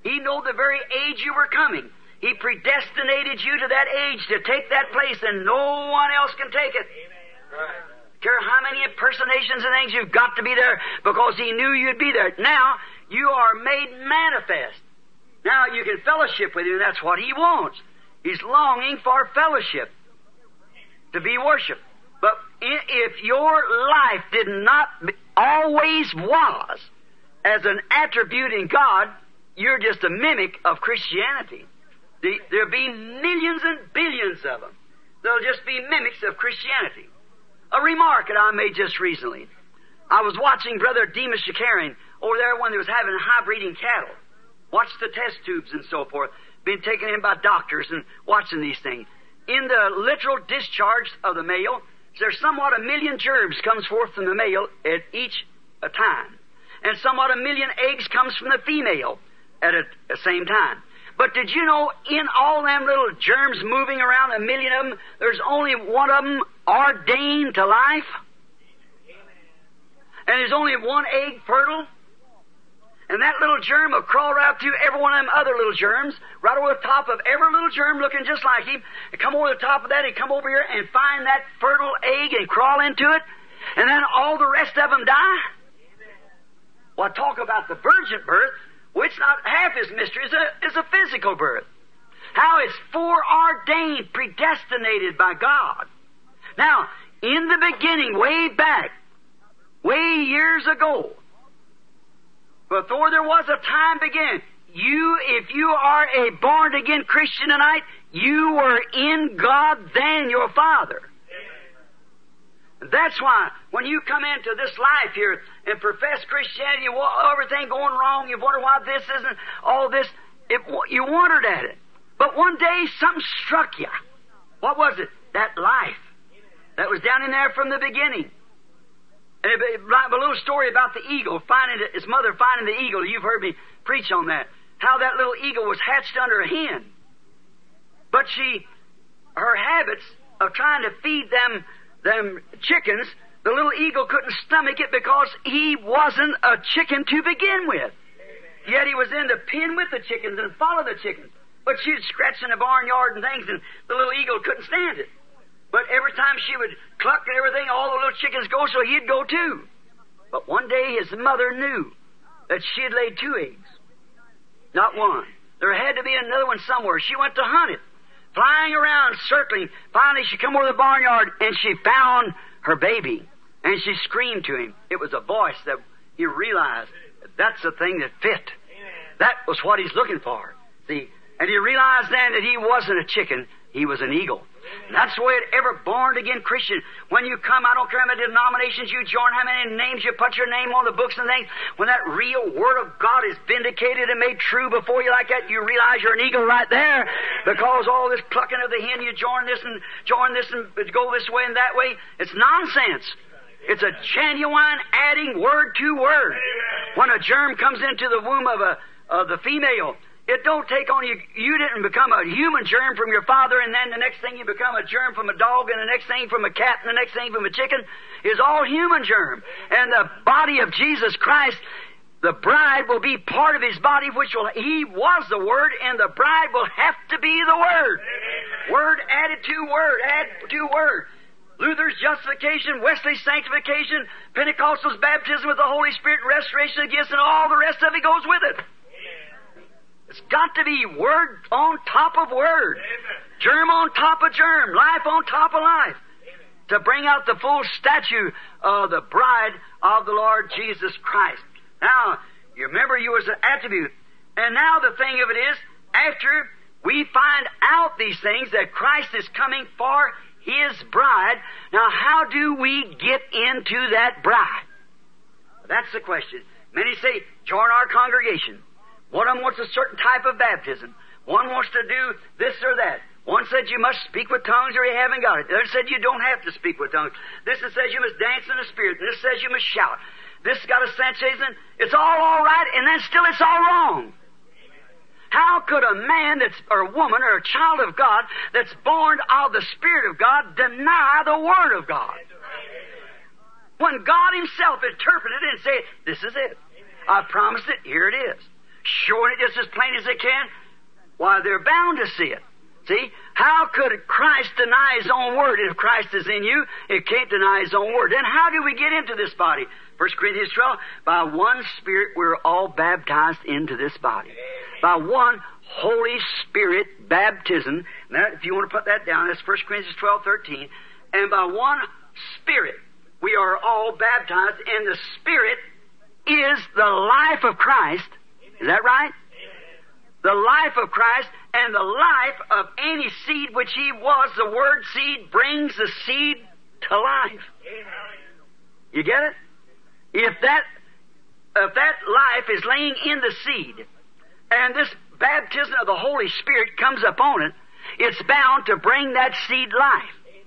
He knew the very age you were coming. He predestinated you to that age to take that place, and no one else can take it. Right. Care how many impersonations and things you've got to be there because He knew you'd be there. Now you are made manifest. Now you can fellowship with Him. That's what He wants. He's longing for fellowship to be worshipped. But if your life did not always was as an attribute in God, you're just a mimic of Christianity. There'll be millions and billions of them. They'll just be mimics of Christianity. A remark that I made just recently. I was watching Brother Demas Shakarian over there when they was having high breeding cattle. Watch the test tubes and so forth. Been taken in by doctors and watching these things. In the literal discharge of the male, there's somewhat a million germs comes forth from the male at each a time. And somewhat a million eggs comes from the female at the same time. But did you know in all them little germs moving around, a million of them, there's only one of them ordained to life? And there's only one egg fertile? And that little germ will crawl right through every one of them other little germs, right over the top of every little germ looking just like him, and come over the top of that and come over here and find that fertile egg and crawl into it, and then all the rest of them die? Well, talk about the virgin birth which not half his mystery is a, is a physical birth. How it's foreordained, predestinated by God. Now, in the beginning, way back, way years ago, before there was a time begin, you, if you are a born again Christian tonight, you were in God then your Father. That's why when you come into this life here and profess Christianity, you want everything going wrong, you wonder why this isn't all this. It, you wondered at it. But one day something struck you. What was it? That life that was down in there from the beginning. It, a little story about the eagle finding his mother finding the eagle. You've heard me preach on that. How that little eagle was hatched under a hen. But she, her habits of trying to feed them them chickens, the little eagle couldn't stomach it because he wasn't a chicken to begin with. Yet he was in the pen with the chickens and followed the chickens. But she'd scratch in the barnyard and things, and the little eagle couldn't stand it. But every time she would cluck and everything, all the little chickens go, so he'd go too. But one day his mother knew that she had laid two eggs, not one. There had to be another one somewhere. She went to hunt it flying around, circling. Finally, she come over the barnyard and she found her baby, and she screamed to him. It was a voice that he realized that's the thing that fit. That was what he's looking for. See, and he realized then that he wasn't a chicken; he was an eagle. That's the way it ever born again Christian. When you come, I don't care how many denominations you join, how many names you put your name on the books and things. When that real Word of God is vindicated and made true before you like that, you realize you're an eagle right there. Because all this plucking of the hen, you join this and join this and go this way and that way, it's nonsense. It's a genuine adding word to word. When a germ comes into the womb of a of the female, it don't take on you. You didn't become a human germ from your father, and then the next thing you become a germ from a dog, and the next thing from a cat, and the next thing from a chicken is all human germ. And the body of Jesus Christ, the bride will be part of his body, which will, he was the Word, and the bride will have to be the Word. Word added to Word, add to Word. Luther's justification, Wesley's sanctification, Pentecostal's baptism with the Holy Spirit, restoration of gifts, and all the rest of it goes with it. It's got to be word on top of word. Germ on top of germ. Life on top of life. to bring out the full statue of the bride of the Lord Jesus Christ. Now, you remember you was an attribute. And now the thing of it is, after we find out these things that Christ is coming for His bride, now how do we get into that bride? That's the question. Many say, join our congregation. One of them wants a certain type of baptism. One wants to do this or that. One said you must speak with tongues or you haven't got it. The other said you don't have to speak with tongues. This one says you must dance in the spirit. This says you must shout. This got a sensation. It's all all right, and then still it's all wrong. How could a man that's or a woman or a child of God that's born of the Spirit of God deny the Word of God? When God Himself interpreted it and said, "This is it. I promised it. Here it is," showing it just as plain as they can. Why, they're bound to see it. See? How could Christ deny His own word? If Christ is in you, it can't deny His own word. Then how do we get into this body? 1 Corinthians 12, by one Spirit we're all baptized into this body. By one Holy Spirit baptism. Now, if you want to put that down, that's 1 Corinthians 12, 13. And by one Spirit we are all baptized, and the Spirit is the life of Christ. Is that right? The life of Christ and the life of any seed which He was, the Word seed brings the seed to life. You get it? If that if that life is laying in the seed, and this baptism of the Holy Spirit comes upon it, it's bound to bring that seed life.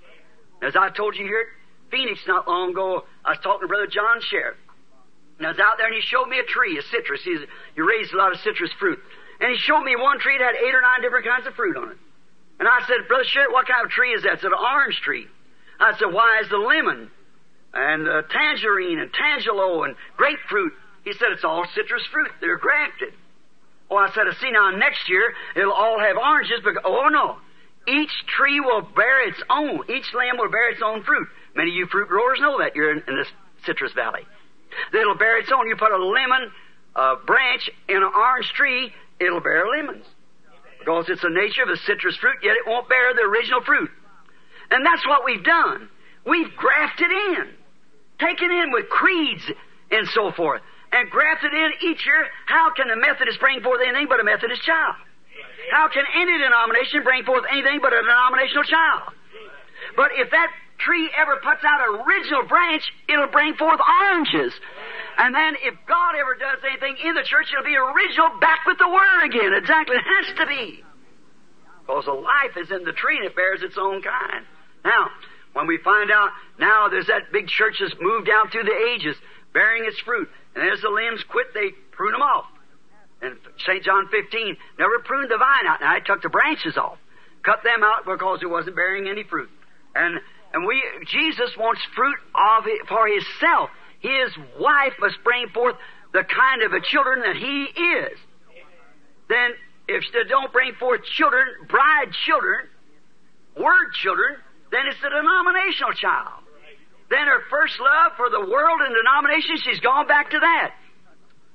As I told you here at Phoenix not long ago, I was talking to Brother John Sharritt. And I was out there and he showed me a tree, a citrus. He's, he raised a lot of citrus fruit. And he showed me one tree that had eight or nine different kinds of fruit on it. And I said, Brother Sharritt, what kind of tree is that? It's an orange tree. I said, why is the lemon and uh, tangerine and tangelo and grapefruit? He said, it's all citrus fruit. They're grafted. Oh, I said, I see now next year it'll all have oranges, but oh no. Each tree will bear its own, each limb will bear its own fruit. Many of you fruit growers know that. You're in, in this citrus valley. It'll bear its own. You put a lemon uh, branch in an orange tree, it'll bear lemons. Because it's the nature of the citrus fruit, yet it won't bear the original fruit. And that's what we've done. We've grafted in, taken in with creeds and so forth, and grafted in each year. How can a Methodist bring forth anything but a Methodist child? How can any denomination bring forth anything but a denominational child? But if that tree ever puts out an original branch, it'll bring forth oranges. And then if God ever does anything in the church, it'll be original back with the Word again. Exactly. It has to be. Because the life is in the tree and it bears its own kind. Now, when we find out now there's that big church that's moved down through the ages, bearing its fruit, and as the limbs quit, they prune them off. And St. John 15 never pruned the vine out. Now, I took the branches off, cut them out because it wasn't bearing any fruit. And and we Jesus wants fruit of for Himself. His wife must bring forth the kind of a children that He is. Then, if they don't bring forth children, bride children, word children, then it's a denominational child. Then her first love for the world and denomination, she's gone back to that.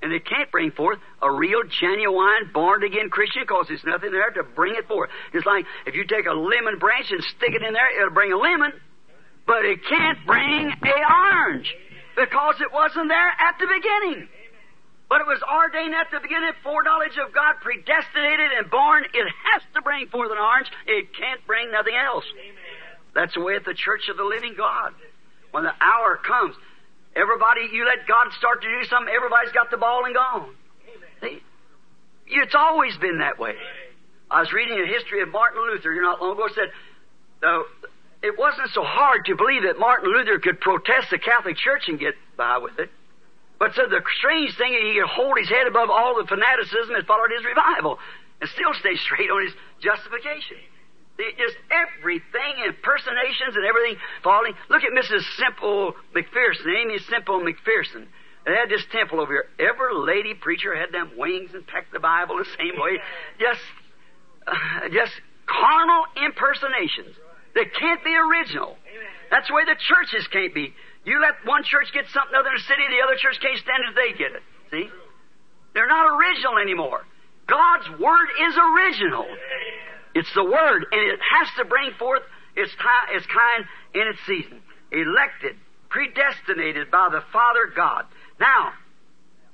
And it can't bring forth a real, genuine, born again Christian because there's nothing there to bring it forth. It's like if you take a lemon branch and stick it in there, it'll bring a lemon, but it can't bring a orange because it wasn't there at the beginning. But it was ordained at the beginning, foreknowledge of God, predestinated and born. It has to bring forth an orange. It can't bring nothing else. That's the way at the church of the living God. When the hour comes, Everybody, you let God start to do something, everybody's got the ball and gone. See? It's always been that way. I was reading a history of Martin Luther here not long ago. Said uh, it wasn't so hard to believe that Martin Luther could protest the Catholic Church and get by with it. But so the strange thing is he could hold his head above all the fanaticism that followed his revival and still stay straight on his justification. Just everything, impersonations and everything falling. Look at Mrs. Semple McPherson, Aimee Semple McPherson. They had this temple over here. Every lady preacher had them wings and packed the Bible the same way. Just, uh, just carnal impersonations that can't be original. That's the way the churches can't be. You let one church get something other in the city, the other church can't stand it, they get it. See? They're not original anymore. God's Word is original. It's the Word, and it has to bring forth its, time, its kind in its season. Elected, predestinated by the Father God. Now,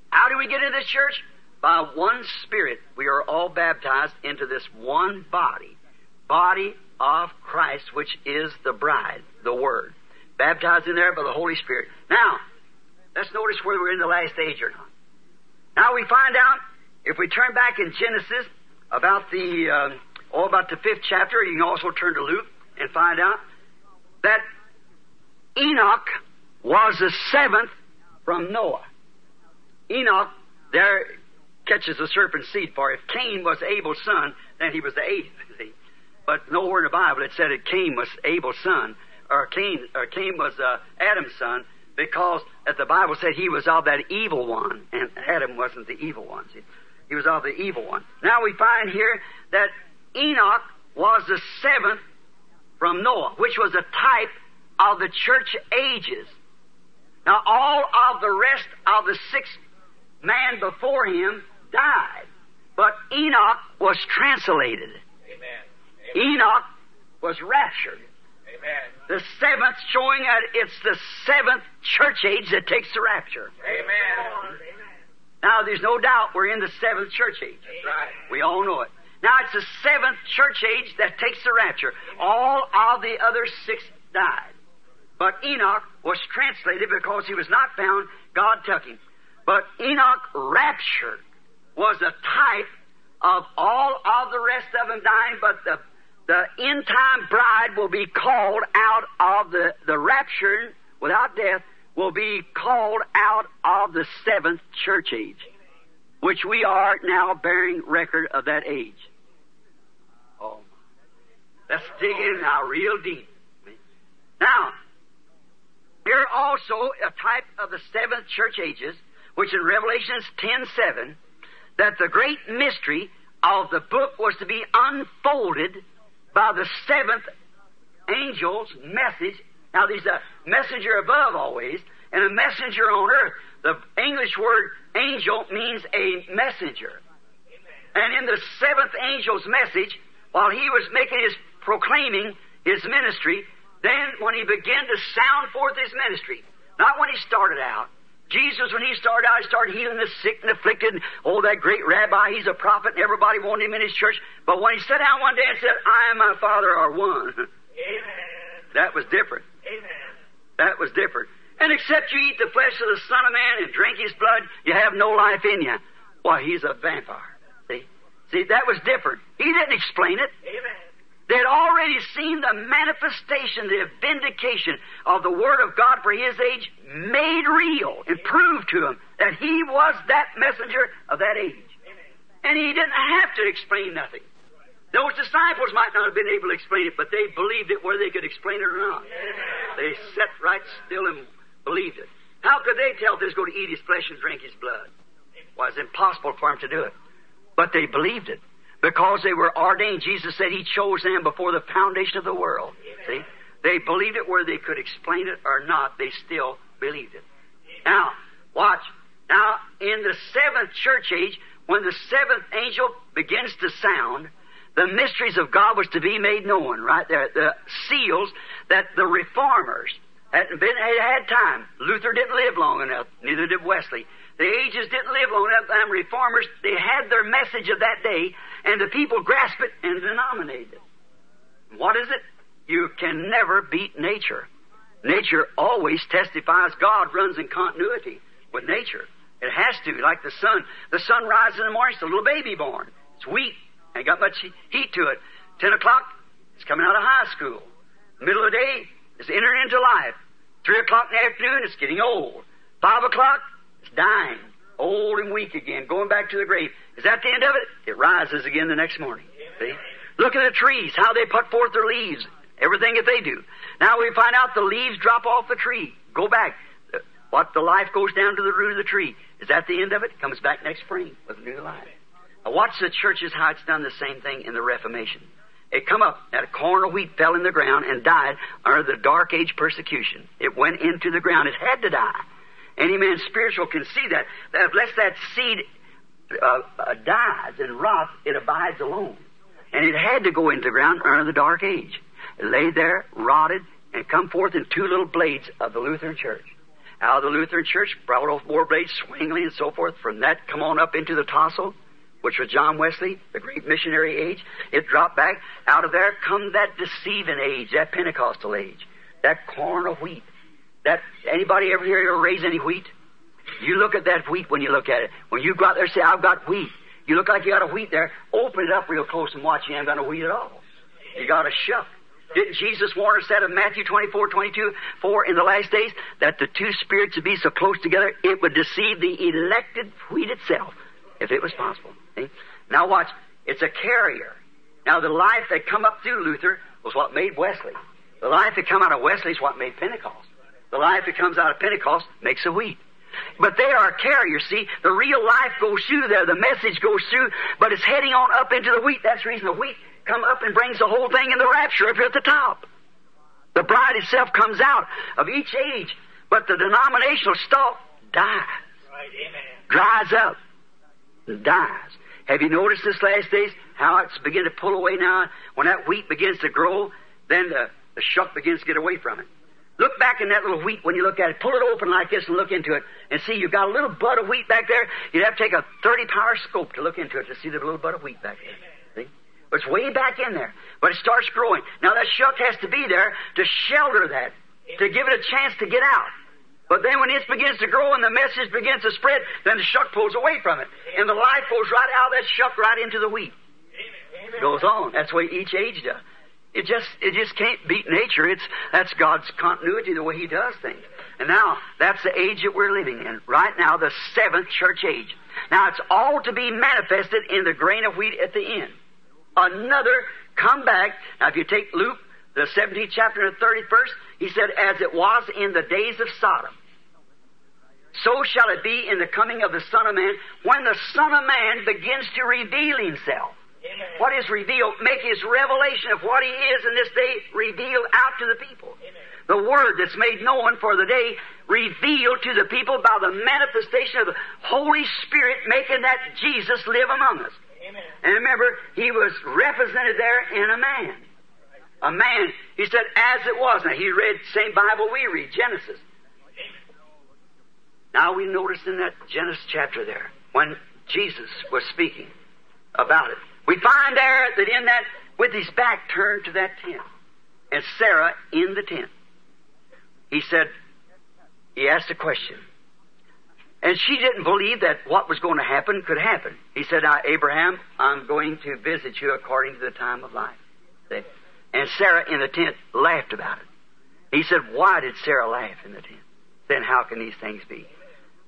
how do we get into this church? By one Spirit. We are all baptized into this one body. Body of Christ, which is the bride, the Word. Baptized in there by the Holy Spirit. Now, let's notice whether we're in the last age or not. Now we find out, if we turn back in Genesis, about the, uh, oh, about the fifth chapter, you can also turn to Luke and find out that Enoch was the seventh from Noah. Enoch there catches the serpent's seed, for if Cain was Abel's son, then he was the eighth. But nowhere in the Bible it said that Cain was Abel's son, or Cain, or Cain was uh, Adam's son, because the Bible said he was of that evil one, and Adam wasn't the evil one. See? He was of the evil one. Now we find here that Enoch was the seventh from Noah, which was a type of the church ages. Now all of the rest of the six man before him died, but Enoch was translated. Amen. Enoch was raptured. Amen. The seventh showing that it's the seventh church age that takes the rapture. Amen. Now, there's no doubt we're in the seventh church age. That's right. We all know it. Now, it's the seventh church age that takes the rapture. All of the other six died. But Enoch was translated because he was not found. God took him. But Enoch raptured was a type of all of the rest of them dying, but the, the end time bride will be called out of the, the rapture without death will be called out of the seventh church age, which we are now bearing record of that age. Oh, let's dig in now real deep. Now, here also a type of the seventh church ages, which in Revelations 10:7, that the great mystery of the book was to be unfolded by the seventh angel's message. Now, there's a messenger above always, and a messenger on earth. The English word angel means a messenger. And in the seventh angel's message, while he was making his proclaiming his ministry, then when he began to sound forth his ministry, not when he started out. Jesus, when he started out, he started healing the sick and afflicted. Oh, that great rabbi, he's a prophet, and everybody wanted him in his church. But when he sat down one day and said, I and my Father are one, Amen. that was different. Amen. That was different. And except you eat the flesh of the Son of Man and drink His blood, you have no life in you. Why, He's a vampire. See? See, that was different. He didn't explain it. Amen. They'd already seen the manifestation, the vindication of the Word of God for His age made real and proved to them that He was that messenger of that age. And He didn't have to explain nothing. Those disciples might not have been able to explain it, but they believed it whether they could explain it or not. They sat right still and believed it. How could they tell if they was going to eat his flesh and drink his blood? Well, it's impossible for them to do it. But they believed it because they were ordained. Jesus said he chose them before the foundation of the world. See? They believed it whether they could explain it or not. They still believed it. Now, watch. Now, in the seventh church age, when the seventh angel begins to sound, the mysteries of God was to be made known, right there. The seals that the reformers hadn't been, had had time. Luther didn't live long enough, neither did Wesley. The ages didn't live long enough, and reformers, they had their message of that day, and the people grasp it and denominate it. What is it? You can never beat nature. Nature always testifies God runs in continuity with nature. It has to, like the sun. The sun rises in the morning, it's a little baby born. It's weak, ain't got much heat to it. Ten o'clock, it's coming out of high school. Middle of the day, it's entering into life. Three o'clock in the afternoon, it's getting old. Five o'clock, it's dying. Old and weak again, going back to the grave. Is that the end of it? It rises again the next morning. See? Look at the trees, how they put forth their leaves. Everything that they do. Now we find out the leaves drop off the tree. Go back. Uh, what the life goes down to the root of the tree. Is that the end of it? Comes back next spring with new life. Now watch the churches how it's done the same thing in the Reformation. It come up, that a corn of wheat fell in the ground and died under the dark age persecution. It went into the ground. It had to die. Any man spiritual can see that. that unless that seed uh, uh, dies and rots, it abides alone. And it had to go into the ground under the dark age. It laid there, rotted, and come forth in two little blades of the Lutheran Church. Out of the Lutheran Church, brought off more blades, Zwingli and so forth. From that, come on up into the tassel, which was John Wesley, the great missionary age. It dropped back. Out of there come that deceiving age, that Pentecostal age, that corn of wheat. That anybody ever here ever raise any wheat? You look at that wheat when you look at it. When you go out there and say, I've got wheat, you look like you got a wheat there, open it up real close and watch, you ain't got no wheat at all. You got a shuck. Didn't Jesus warn us that in Matthew 24, 22, 4 in the last days, that the two spirits would be so close together, it would deceive the elected wheat itself, if it was possible. See? Now watch, it's a carrier. Now the life that come up through Luther was what made Wesley. The life that come out of Wesley is what made Pentecost. The life that comes out of Pentecost makes a wheat. But they are carriers, see. The real life goes through there, the message goes through, but it's heading on up into the wheat. That's the reason the wheat come up and brings the whole thing in the rapture up here at the top. The bride itself comes out of each age, but the denominational stalk dies, Right, dries up, and dies. Have you noticed this last days how it's beginning to pull away now? When that wheat begins to grow, then the, the shuck begins to get away from it. Look back in that little wheat when you look at it. Pull it open like this and look into it and see you've got a little bud of wheat back there. You'd have to take a 30 power scope to look into it to see the little bud of wheat back there. See? But it's way back in there. But it starts growing. Now that shuck has to be there to shelter that, to give it a chance to get out. But then when it begins to grow and the message begins to spread, then the shuck pulls away from it. And the life goes right out of that shuck right into the wheat. It goes on. That's what each age does. It just it just can't beat nature. It's that's God's continuity, the way He does things. And now that's the age that we're living in right now, the seventh church age. Now it's all to be manifested in the grain of wheat at the end. Another comeback. Now if you take Luke, the 17th chapter and the 31st, he said, "As it was in the days of Sodom." So shall it be in the coming of the Son of Man when the Son of Man begins to reveal himself. Amen. What is revealed? Make his revelation of what he is in this day revealed out to the people. The word that's made known for the day revealed to the people by the manifestation of the Holy Spirit making that Jesus live among us. Amen. And remember, he was represented there in a man. A man, he said, as it was. Now, he read the same Bible we read, Genesis. Now, we notice in that Genesis chapter there, when Jesus was speaking about it, we find there that in that, with his back turned to that tent, and Sarah in the tent, he said, he asked a question. And she didn't believe that what was going to happen could happen. He said, Abraham, I'm going to visit you according to the time of life. See? And Sarah in the tent laughed about it. He said, Why did Sarah laugh in the tent? Then how can these things be?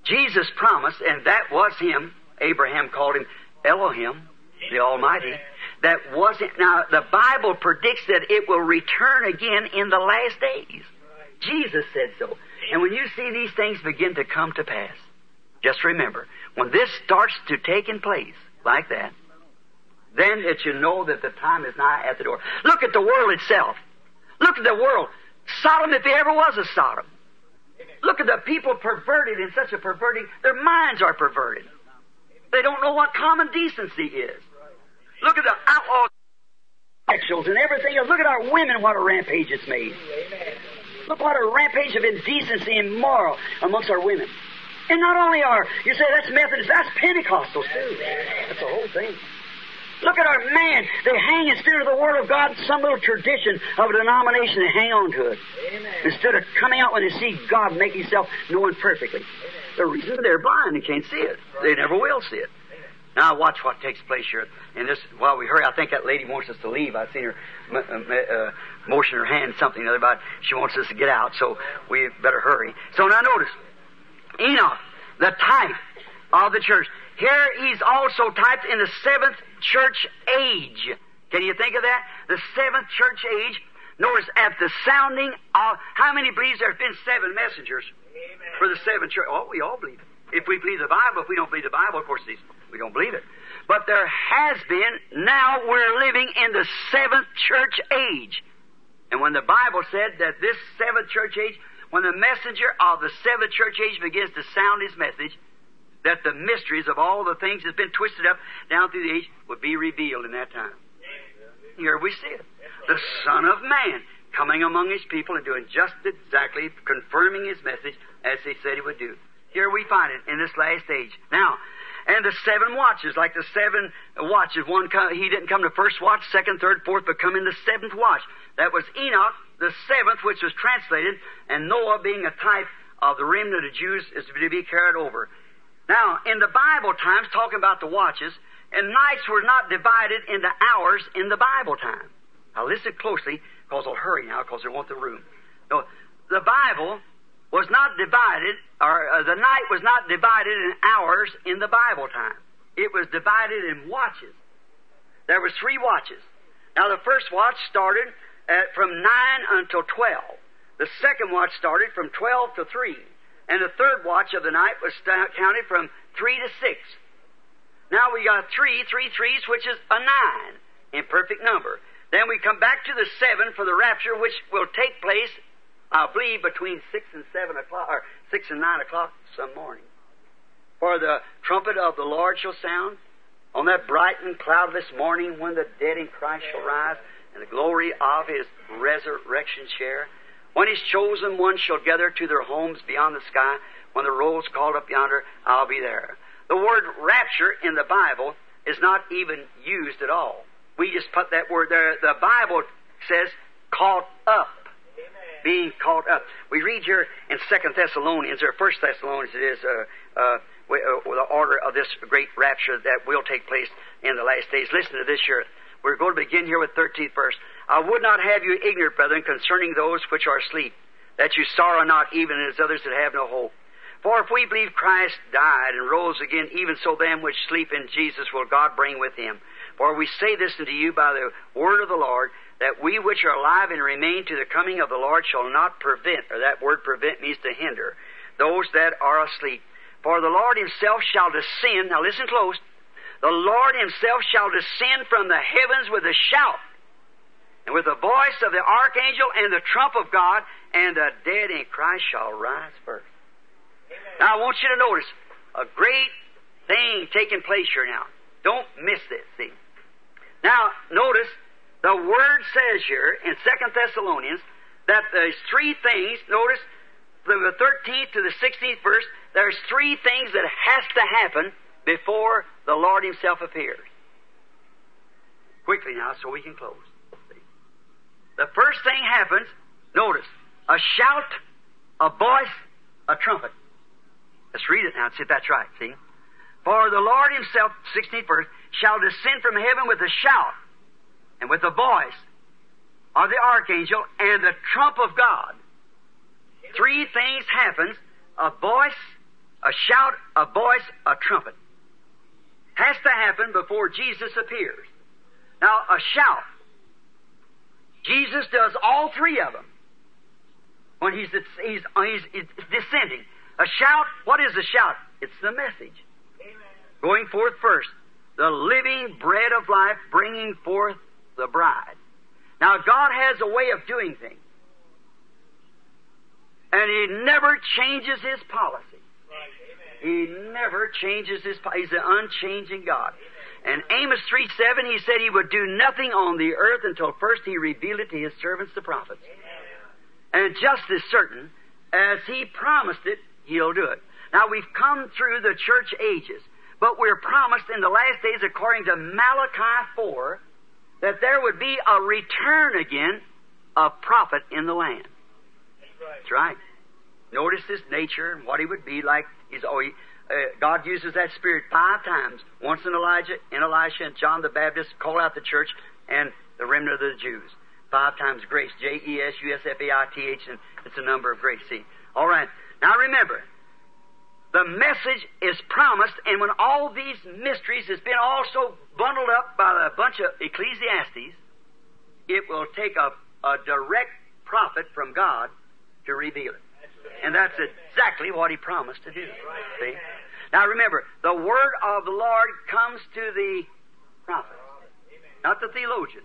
Jesus promised, and that was him. Abraham called him Elohim, the Almighty. That wasn't. Now, the Bible predicts that it will return again in the last days. Jesus said so. And when you see these things begin to come to pass, just remember, when this starts to take in place like that, then it should know that the time is nigh at the door. Look at the world itself. Look at the world. Sodom, if there ever was a Sodom. Look at the people perverted in such a perverting, their minds are perverted. They don't know what common decency is. Look at the outlaw sexuals and everything else. Look at our women, what a rampage it's made. Look what a rampage of indecency and moral amongst our women. And not only are, you say that's Methodist, that's Pentecostals too. That's the whole thing. Look at our man. They hang instead of the Word of God, some little tradition of a denomination, they hang on to it. Instead of coming out when they see God make Himself known perfectly. The reason they're blind and can't see it. They never will see it. Now watch what takes place here. And this, while we hurry, I think that lady wants us to leave. I've seen her m- uh, motion her hand something or other about she wants us to get out. So we better hurry. So now notice, Enoch, the type of the church. Here he's also typed in the seventh church age. Can you think of that? The seventh church age. Notice at the sounding of how many believes there have been seven messengers for the seven church? Oh, we all believe it. If we believe the Bible, if we don't believe the Bible, of course we don't believe it. But there has been. Now we're living in the seventh church age. And when the Bible said that this seventh church age, when the messenger of the seventh church age begins to sound his message, that the mysteries of all the things that's been twisted up down through the age would be revealed in that time. Here we see it. the Son of Man, coming among his people and doing just exactly, confirming his message as he said he would do. Here we find it in this last age. Now, and the seven watches, like the seven watches. One, he didn't come to first watch, second, third, fourth, but come in the seventh watch. That was Enoch, the seventh, which was translated, and Noah being a type of the remnant of Jews is to be carried over. Now, in the Bible times, talking about the watches, and nights were not divided into hours in the Bible time. Now listen closely, because I'll hurry now, because they want the room. No, the Bible was not divided, or uh, the night was not divided in hours in the Bible time. It was divided in watches. There was three watches. Now the first watch started at, from nine until twelve. The second watch started from twelve to three, and the third watch of the night was counted from three to six. Now we got three, three threes, which is a nine in perfect number. Then we come back to the seven for the rapture, which will take place I believe between six and seven o'clock, or six and nine o'clock some morning. For the trumpet of the Lord shall sound on that bright and cloudless morning when the dead in Christ shall rise, and the glory of his resurrection share. When his chosen ones shall gather to their homes beyond the sky, when the roll's called up yonder, I'll be there. The word rapture in the Bible is not even used at all. We just put that word there. The Bible says caught up being caught up. We read here in Second Thessalonians, or First Thessalonians, it is uh, uh, the order of this great rapture that will take place in the last days. Listen to this here. We're going to begin here with 13th verse. I would not have you ignorant, brethren, concerning those which are asleep, that you sorrow not, even as others that have no hope. For if we believe Christ died and rose again, even so them which sleep in Jesus will God bring with him. For we say this unto you by the word of the Lord, that we which are alive and remain to the coming of the Lord shall not prevent, or that word prevent means to hinder, those that are asleep. For the Lord himself shall descend, now listen close, the Lord himself shall descend from the heavens with a shout, and with the voice of the archangel and the trump of God, and the dead in Christ shall rise first. Amen. Now I want you to notice a great thing taking place here now. Don't miss this, see. Now, notice the Word says here in Second Thessalonians that there's three things. Notice from the 13th to the 16th verse, there's three things that has to happen before the Lord Himself appears. Quickly now, so we can close. The first thing happens, notice, a shout, a voice, a trumpet. Let's read it now and see if that's right, see? For the Lord Himself, 16th verse, shall descend from heaven with a shout and with the voice of the archangel and the trump of God. Three things happens a voice, a shout, a voice, a trumpet. Has to happen before Jesus appears. Now, a shout. Jesus does all three of them when he's, he's, he's, descending. A shout, what is a shout? It's the message. Amen. Going forth first. The living bread of life bringing forth the bride. Now, God has a way of doing things. And He never changes His policy. He never changes His policy. He's an unchanging God. And Amos 3 7, He said He would do nothing on the earth until first He revealed it to His servants, the prophets. And just as certain as He promised it, He'll do it. Now, we've come through the church ages, but we're promised in the last days, according to Malachi 4, that there would be a return again of prophet in the land. That's right. Notice his nature and what he would be like. He's always, uh, God uses that spirit five times. Once in Elijah, in Elisha, and John the Baptist, call out the church, and the remnant of the Jews. Five times grace. J E S U S F A I T H, and it's a number of grace. See? All right. Now remember, the message is promised, and when all these mysteries has been also bundled up by a bunch of Ecclesiastes, it will take a, a direct prophet from God to reveal it. And that's exactly what he promised to do. See? Now remember, the word of the Lord comes to the prophet, not the theologian,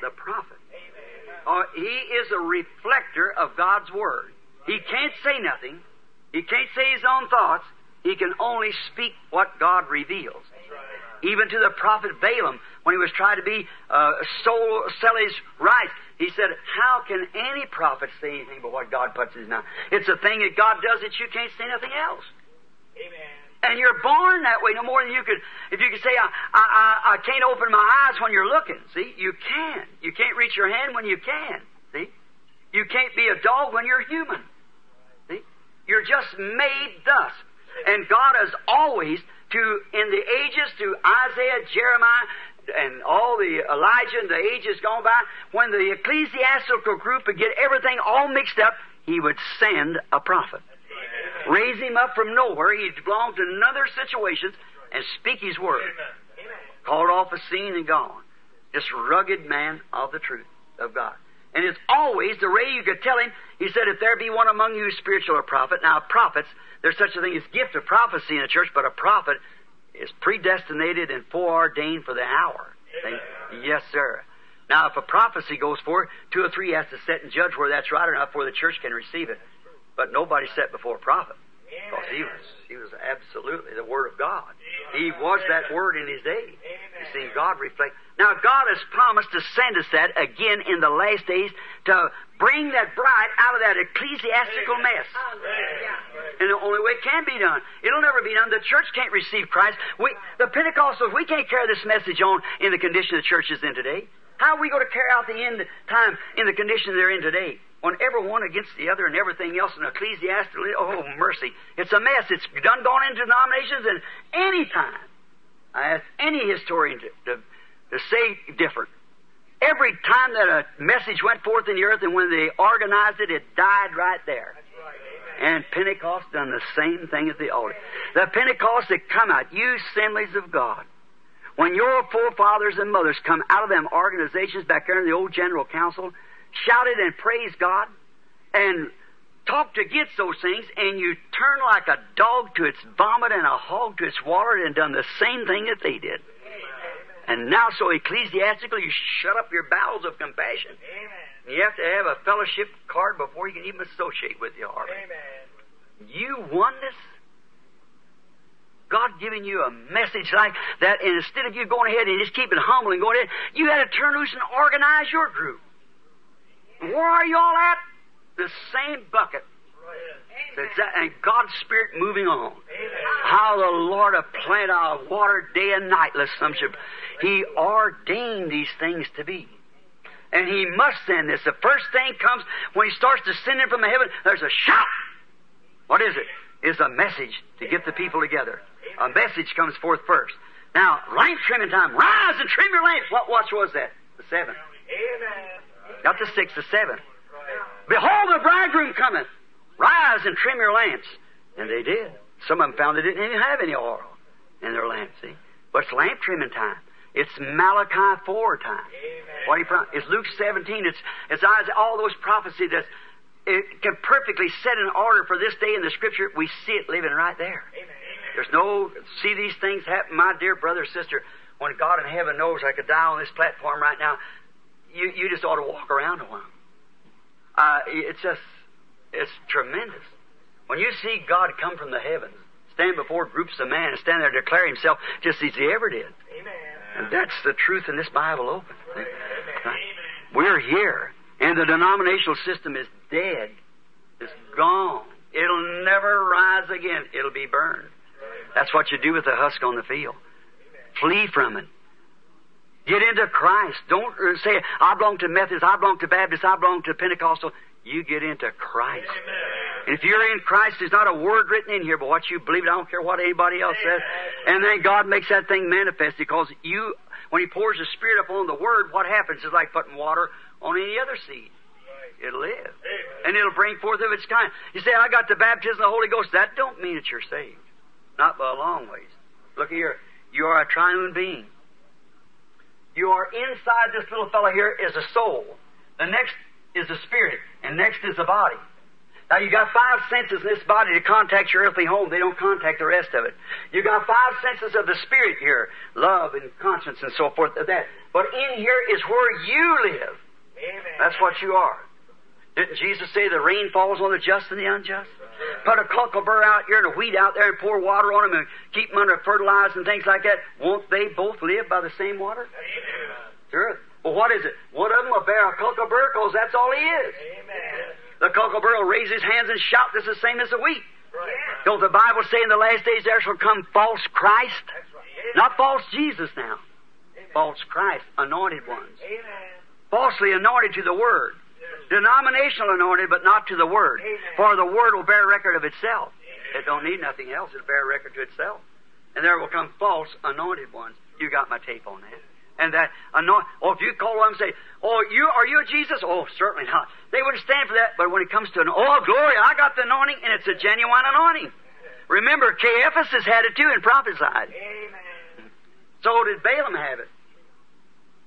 the prophet. Uh, he is a reflector of God's word. He can't say nothing. He can't say his own thoughts. He can only speak what God reveals. Even to the prophet Balaam, when he was trying to be uh, soul, sell his rights. He said, How can any prophet say anything but what God puts in his mouth? It's a thing that God does that you can't say nothing else. Amen. And you're born that way no more than you could. If you could say, I, I, I, I can't open my eyes when you're looking. See, you can. You can't reach your hand when you can. See, you can't be a dog when you're human. You're just made thus. And God has always, to in the ages, to Isaiah, Jeremiah, and all the Elijah and the ages gone by, when the ecclesiastical group would get everything all mixed up, He would send a prophet raise him up from nowhere. He'd belong to another situation and speak his word. Called off a scene and gone. This rugged man of the truth of God. And it's always the way you could tell him. He said, if there be one among you spiritual or prophet. Now, prophets, there's such a thing as gift of prophecy in the church, but a prophet is predestinated and foreordained for the hour. See? Yes, sir. Now, if a prophecy goes forth, two or three has to sit and judge whether that's right or not before the church can receive it. But nobody sat before a prophet. Because he was he was absolutely the Word of God. He was that Word in his day. You see, God reflect. Now God has promised to send us that again in the last days to bring that bride out of that ecclesiastical mess. And the only way it can be done. It'll never be done. The church can't receive Christ. We, the Pentecostals, we can't carry this message on in the condition the church is in today. How are we going to carry out the end time in the condition they're in today? When every one against the other and everything else in ecclesiastical, oh mercy. It's a mess. It's done gone into denominations and any time. I ask any historian to, to, to say different. Every time that a message went forth in the earth and when they organized it, it died right there. And Pentecost done the same thing at the altar. The Pentecost that come out, you assemblies of God. When your forefathers and mothers come out of them organizations back there in the old General Council, shouted and praised God, and talked against those things, and you turn like a dog to its vomit and a hog to its water, and done the same thing that they did. And now, so ecclesiastical, you shut up your bowels of compassion. Amen. You have to have a fellowship card before you can even associate with Harvey. Amen. You oneness? God giving you a message like that, and instead of you going ahead and just keeping humble and going ahead, you had to turn loose and organize your group. Where are you all at? The same bucket. That- And God's Spirit moving on. How the Lord have planted our water day and night, lest some should. He ordained these things to be. And He must send this. The first thing comes when He starts descending from the heaven, there's a shout. What is it? It's a message to get the people together. A message comes forth first. Now, lamp trimming time. Rise and trim your lamps. What watch was that? The seventh. Amen. Not the six the seven. Behold, the bridegroom cometh. Rise and trim your lamps. And they did. Some of them found they didn't even have any oil in their lamps, see? But it's lamp trimming time. It's Malachi 4 time. What he prom- It's Luke 17. It's, it's Isaiah, all those prophecies that it can perfectly set in order for this day in the Scripture. We see it living right there. There's no, see these things happen, my dear brother, sister, when God in heaven knows I could die on this platform right now, you, you just ought to walk around a while. Uh, it's just, it's tremendous. When you see God come from the heavens, stand before groups of men and stand there and declare himself just as he ever did. Amen. And that's the truth in this Bible open. Amen. We're here, and the denominational system is dead. It's gone. It'll never rise again. It'll be burned. That's what you do with the husk on the field. Flee from it. Get into Christ. Don't uh, say, I belong to Methodist, I belong to Baptist, I belong to Pentecostal. You get into Christ. And if you're in Christ, there's not a word written in here but what you believe. I don't care what anybody else says. And then God makes that thing manifest because you, when He pours the Spirit upon the Word, what happens is like putting water on any other seed. It'll live. And it'll bring forth of its kind. You say, I got the baptism of the Holy Ghost. That don't mean that you're saved. Not by a long ways. Look here. You are a triune being. You are inside this little fellow here is a soul. The next is the spirit, and next is the body. Now you got five senses in this body to contact your earthly home. They don't contact the rest of it. You got five senses of the spirit here, love and conscience and so forth. Of that, but in here is where you live. Amen. That's what you are. Didn't Jesus say the rain falls on the just and the unjust? Put a cockleburr out here and a wheat out there and pour water on them and keep them under fertilized and things like that. Won't they both live by the same water? Sure. Well, what is it? One of them will bear a cockleburr because that's all he is. Amen. The cockleburr will raise his hands and shout just the same as the wheat. Right. Don't the Bible say in the last days there shall come false Christ? Right. Not false Jesus now. False Christ, anointed ones. Amen. Falsely anointed to the Word. Denominational anointed, but not to the Word. For the Word will bear record of itself. It don't need nothing else. It'll bear record to itself. And there will come false anointed ones. You got my tape on that. And that anoint. Oh, if you call them and say, "Oh, you are you a Jesus?" Oh, certainly not. They wouldn't stand for that. But when it comes to an, oh, glory, I got the anointing, and it's a genuine anointing. Remember, Caiaphas had it too and prophesied. Amen. So did Balaam have it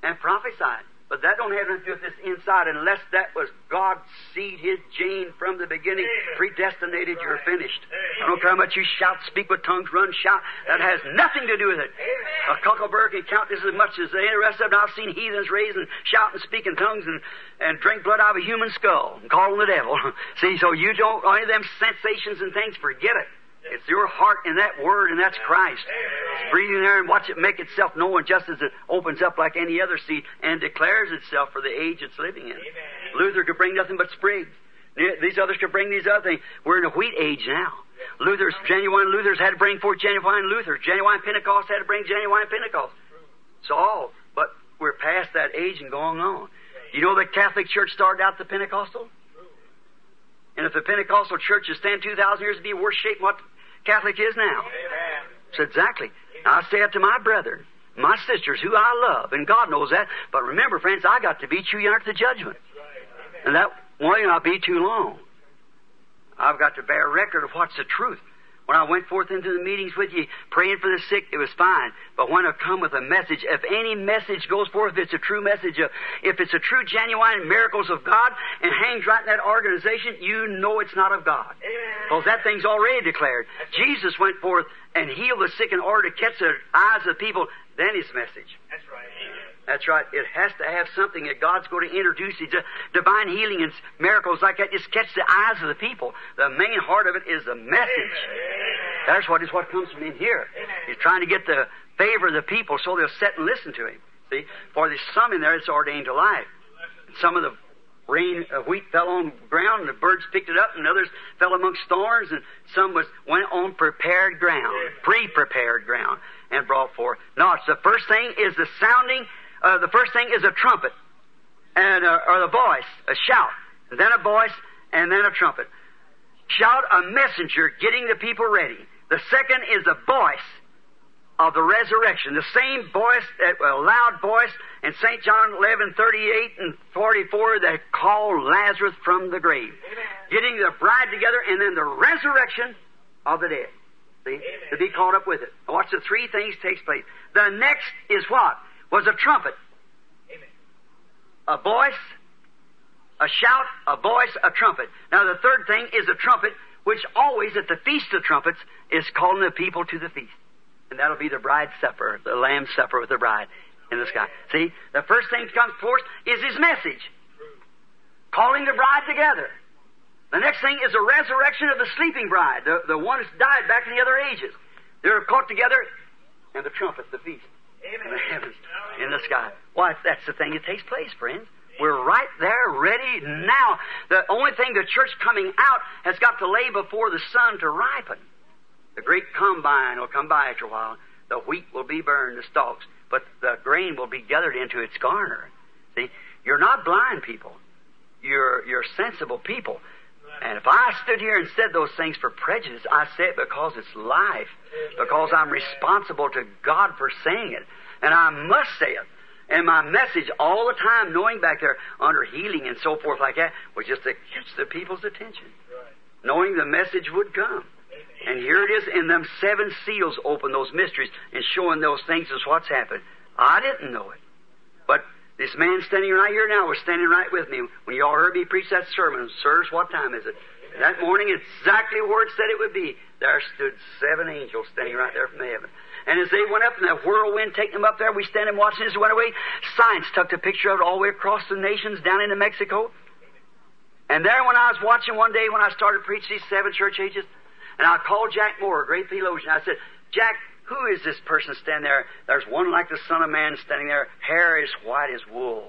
and prophesied. But that don't have nothing to do with this inside unless that was God's seed, His gene from the beginning, Amen. predestinated, you're finished. Amen. I don't care how much you shout, speak with tongues, run, shout. That has nothing to do with it. Amen. A cockleburr can count this as much as any rest of them. I've seen heathens raise and shout and speak in tongues and, and drink blood out of a human skull and call on the devil. See, so you don't, any of them sensations and things, forget it. It's your heart and that word, and that's Christ. It's breathing there and watch it make itself known just as it opens up like any other seed and declares itself for the age it's living in. Luther could bring nothing but sprigs. These others could bring these other things. We're in a wheat age now. Luther's, genuine Luther's had to bring forth genuine Luther. Genuine Pentecost had to bring genuine Pentecost. It's all. But we're past that age and going on. You know the Catholic Church started out the Pentecostal? And if the Pentecostal church is stand 2,000 years to be worse shape than what Catholic is now. Amen. So exactly. I say it to my brethren, my sisters, who I love, and God knows that. But remember, friends, I got to beat you under the judgment. And that won't be too long. I've got to bear record of what's the truth. When I went forth into the meetings with you, praying for the sick, it was fine. But when I come with a message, if any message goes forth, if it's a true message, of, if it's a true, genuine miracles of God, and hangs right in that organization, you know it's not of God. Amen. Because that thing's already declared. Jesus went forth and healed the sick in order to catch the eyes of people. Then his message. That's right. That's right. It has to have something that God's going to introduce. It's divine healing and miracles like that. Just catch the eyes of the people. The main heart of it is the message. That's what is what comes from in here. He's trying to get the favor of the people so they'll sit and listen to him. See, for there's some in there that's ordained to life. Some of the rain uh, wheat fell on ground and the birds picked it up, and others fell amongst thorns, and some was went on prepared ground, pre-prepared ground, and brought forth. No, it's the first thing is the sounding. Uh, the first thing is a trumpet, and uh, or the voice, a shout, and then a voice, and then a trumpet. Shout a messenger getting the people ready. The second is the voice of the resurrection. The same voice, that a loud voice in St. John 11, 38 and 44 that called Lazarus from the grave. Getting the bride together and then the resurrection of the dead. See? To be caught up with it. Watch the three things takes place. The next is what? Was a trumpet. Amen. A voice, a shout, a voice, a trumpet. Now the third thing is a trumpet, which always at the Feast of Trumpets is calling the people to the feast. And that'll be the bride's supper, the lamb's supper with the bride in the sky. See, the first thing that comes forth is his message. Calling the bride together. The next thing is the resurrection of the sleeping bride, the, the one that's died back in the other ages. They're caught together, and the trumpet, the feast in the heavens, in the sky. Why, that's the thing that takes place, friends. We're right there, ready now. The only thing the church coming out has got to lay before the sun to ripen. The great combine will come by after a while. The wheat will be burned, the stalks, but the grain will be gathered into its garner. See, you're not blind people. You're you're sensible people. And if I stood here and said those things for prejudice, I say it because it's life, because I'm responsible to God for saying it. And I must say it. And my message all the time, knowing back there under healing and so forth like that, was just to catch the people's attention. Knowing the message would come. And here it is in them seven seals open those mysteries and showing those things is what's happened. I didn't know it. This man standing right here now was standing right with me. When you all heard me preach that sermon, sirs, what time is it? That morning, exactly where it said it would be, there stood seven angels standing right there from heaven. And as they went up in that whirlwind, taking them up there, we standing watching as they went away. Science took a picture of it all the way across the nations down into Mexico. And there, when I was watching one day when I started preaching these seven church ages, and I called Jack Moore, a great theologian. I said, Jack, who is this person standing there? There's one like the Son of Man standing there, hair as white as wool.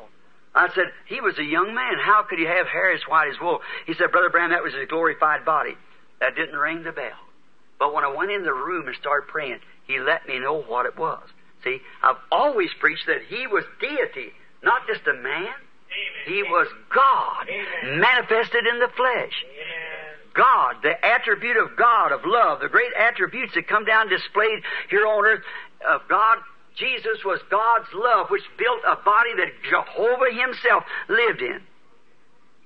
I said, he was a young man. How could he have hair as white as wool? He said, Brother Branham, that was his glorified body. That didn't ring the bell. But when I went in the room and started praying, he let me know what it was. See, I've always preached that he was deity, not just a man. He was God, Amen. manifested in the flesh. Amen. God, the attribute of God, of love, the great attributes that come down displayed here on earth of God. Jesus was God's love, which built a body that Jehovah Himself lived in.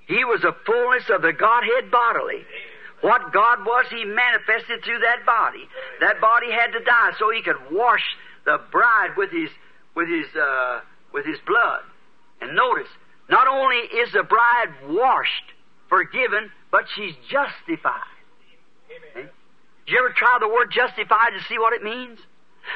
He was the fullness of the Godhead bodily. What God was, He manifested through that body. That body had to die so He could wash the bride with His with His uh, with His blood. And notice, not only is the bride washed, forgiven, but she's justified. Amen. Did you ever try the word justified to see what it means?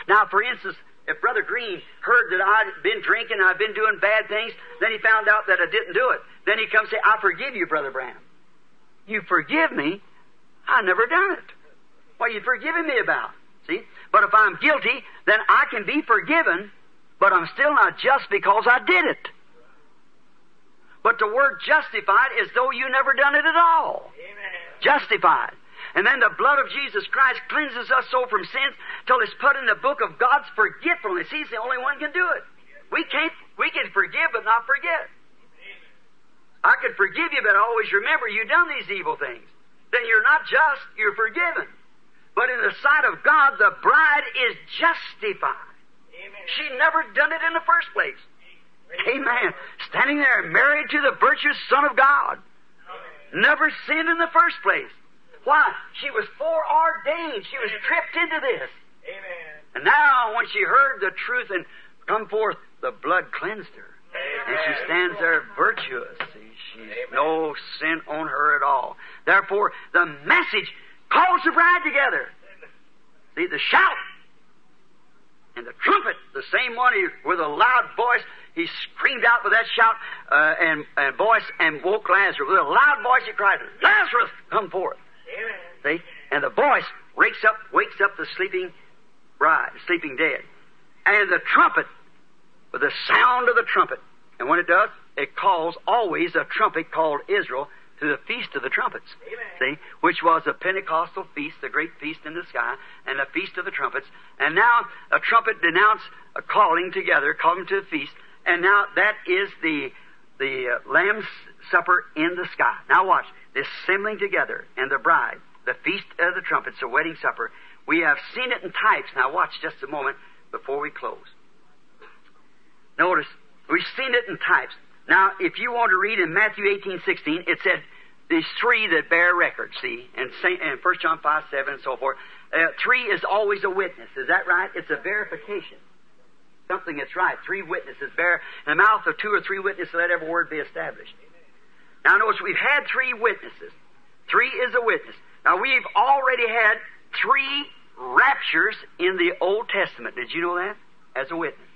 Now, for instance, if Brother Green heard that I'd been drinking, and I'd been doing bad things, then he found out that I didn't do it. Then he comes say, I forgive you, Brother Branham. You forgive me? I never done it. What are you forgiving me about? See? But if I'm guilty, then I can be forgiven, but I'm still not just because I did it. But the word justified is though you never done it at all Amen. justified. And then the blood of Jesus Christ cleanses us so from sins till it's put in the book of God's forgetfulness. He's the only one can do it. We can't, we can forgive but not forget. I could forgive you, but I always remember you done these evil things. Then you're not just, you're forgiven. But in the sight of God, the bride is justified. Amen. She never done it in the first place. Amen. Standing there married to the virtuous Son of God. Never sinned in the first place. Why? She was foreordained. She was tripped into this. Amen. And now, when she heard the truth and come forth, the blood cleansed her. And she stands there virtuous. She's no sin on her at all. Therefore, the message calls the bride together. See, the shout and the trumpet, the same one with a loud voice, he screamed out with that shout uh, and, and voice and woke Lazarus. With a loud voice, he cried, Lazarus, come forth. Amen. See? And the voice wakes up, wakes up the sleeping bride, sleeping dead. And the trumpet, with the sound of the trumpet, and when it does, it calls always a trumpet called Israel to the Feast of the Trumpets. Amen. See? Which was a Pentecostal feast, the great feast in the sky, and the Feast of the Trumpets. And now a trumpet denounced a calling together, calling to the feast, and now that is the the uh, Lamb's Supper in the sky. Now watch this assembling together and the bride, the feast of the trumpets, the wedding supper. We have seen it in types. Now watch just a moment before we close. Notice we've seen it in types. Now, if you want to read in Matthew eighteen sixteen, it said these three that bear record. See, and Saint and First John five seven and so forth. Uh, three is always a witness. Is that right? It's a verification something that's right. Three witnesses bear in the mouth of two or three witnesses, let every word be established. Now notice we've had three witnesses. Three is a witness. Now we've already had three raptures in the Old Testament. Did you know that? As a witness.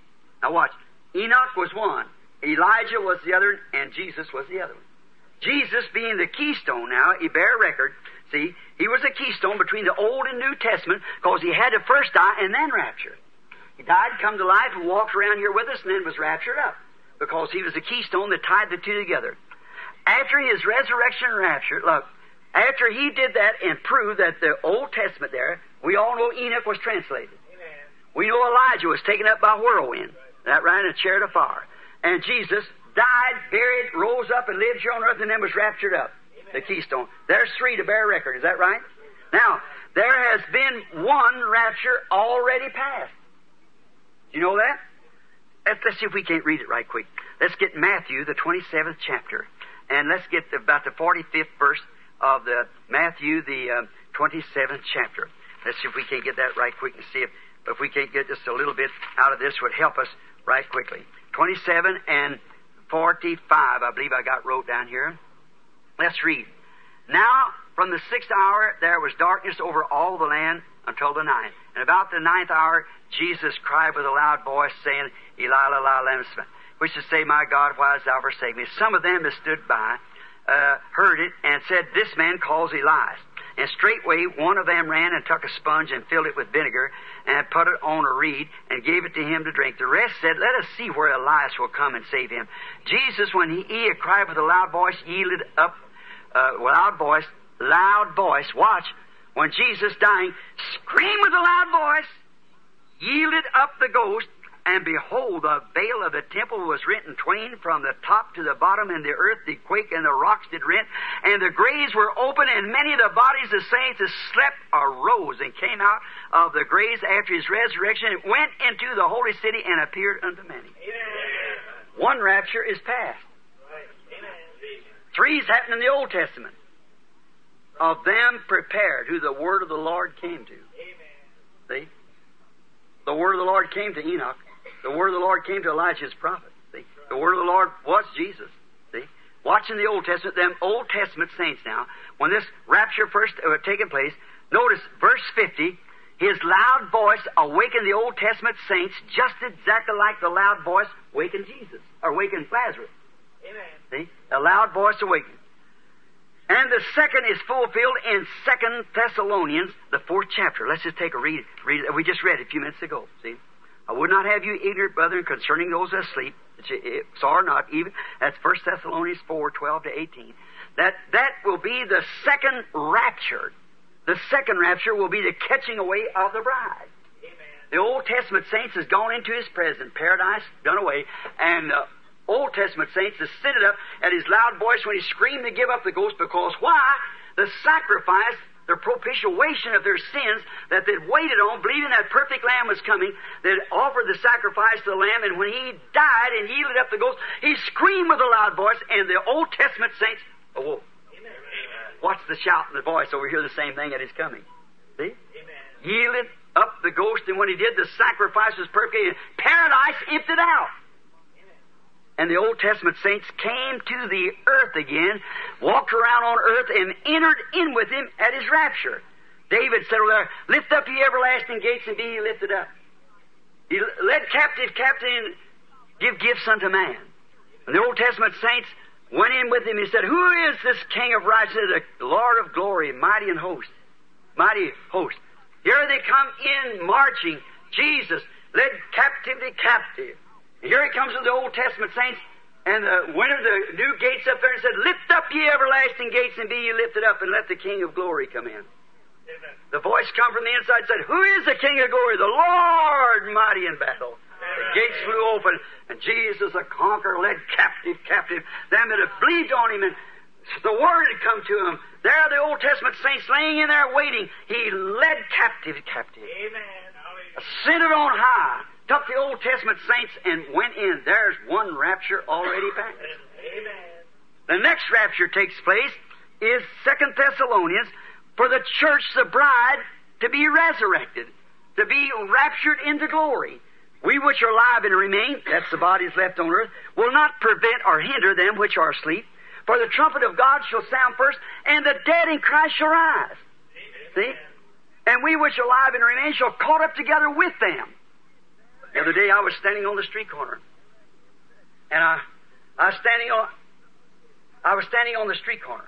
Now watch. Enoch was one. Elijah was the other, and Jesus was the other one. Jesus being the keystone now, he bear record. See, he was a keystone between the Old and New Testament because he had to first die and then rapture. He died, come to life, and walked around here with us, and then was raptured up because he was the keystone that tied the two together. After his resurrection and rapture, look, after he did that and proved that the Old Testament there, we all know Enoch was translated. Amen. We know Elijah was taken up by whirlwind. That right in a chariot of fire. And Jesus died, buried, rose up, and lived here on earth, and then was raptured up. The keystone. There's three to bear record. Is that right? Now, there has been one rapture already passed. You know that? Let's, see if we can't read it right quick. Let's get Matthew, the 27th chapter. And let's get about the 45th verse of the Matthew, the uh, 27th chapter. Let's see if we can't get that right quick and see if, if we can't get just a little bit out of this would help us right quickly. 27 and 45, I believe I got wrote down here. Let's read. Now, from the sixth hour, there was darkness over all the land until the ninth. And about the ninth hour, Jesus cried with a loud voice, saying, Eli, Eli, lama which is to say, My God, why hast thou forsaken me? Some of them that stood by uh, heard it and said, This man calls Elias. And straightway one of them ran and took a sponge and filled it with vinegar and put it on a reed and gave it to him to drink. The rest said, Let us see where Elias will come and save him. Jesus, when he, he cried with a loud voice, yielded up, uh, loud voice, loud voice, watch, when Jesus dying, screamed with a loud voice, yielded up the ghost, and behold, the veil of the temple was rent in twain from the top to the bottom, and the earth did quake, and the rocks did rent, and the graves were open, and many of the bodies of saints that slept arose and came out of the graves after his resurrection, and went into the holy city and appeared unto many. Amen. One rapture is past. Right. Three's happened in the Old Testament. Of them prepared, who the word of the Lord came to. Amen. See? The word of the Lord came to Enoch. The word of the Lord came to Elijah's prophet. See? The word of the Lord was Jesus. See? Watching the Old Testament, them Old Testament saints now, when this rapture first uh, taken place, notice verse 50, his loud voice awakened the Old Testament saints just exactly like the loud voice awakened Jesus, or awakened Lazarus. Amen. See? A loud voice awakened. And the second is fulfilled in Second Thessalonians, the fourth chapter. Let's just take a read. read we just read it a few minutes ago. See, I would not have you ignorant, brethren, concerning those asleep. which eh, it- Saw or not, even that's First Thessalonians four, twelve to eighteen. That that will be the second rapture. The second rapture will be the catching away of the bride. Amen. The Old Testament saints has gone into his presence, paradise done away, and the Old Testament saints to sit it up at his loud voice when he screamed to give up the ghost because why? The sacrifice, the propitiation of their sins that they'd waited on, believing that perfect Lamb was coming, they'd offered the sacrifice to the Lamb, and when he died and yielded up the ghost, he screamed with a loud voice, and the Old Testament saints oh, awoke. Amen. Watch the shout and the voice over here, the same thing at his coming. See? Amen. yielded up the ghost, and when he did, the sacrifice was perfect. Paradise emptied out. And the Old Testament saints came to the earth again, walked around on earth, and entered in with him at his rapture. David said there, Lift up ye everlasting gates and be ye lifted up. He led captive captive and give gifts unto man. And the Old Testament saints went in with him. He said, Who is this King of righteousness, the Lord of glory, mighty in host? Mighty host. Here they come in marching. Jesus led captivity captive. Here he comes with the Old Testament saints, and the went of the new gates up there and said, Lift up ye everlasting gates and be ye lifted up, and let the King of glory come in. Amen. The voice come from the inside said, Who is the King of glory? The Lord mighty in battle. The gates flew open, and Jesus, the conqueror, led captive captive. Them that had believed on him, and the word had come to him. There are the Old Testament saints laying in there waiting. He led captive captive. Amen. Ascended on high. Took the Old Testament saints and went in. There's one rapture already passed. Amen. The next rapture takes place is Second Thessalonians for the church, the bride, to be resurrected, to be raptured into glory. We which are alive and remain, that's the bodies left on earth, will not prevent or hinder them which are asleep. For the trumpet of God shall sound first, and the dead in Christ shall rise. See? And we which are alive and remain shall caught up together with them. The other day I was standing on the street corner. And I, I was standing on, I was standing on the street corner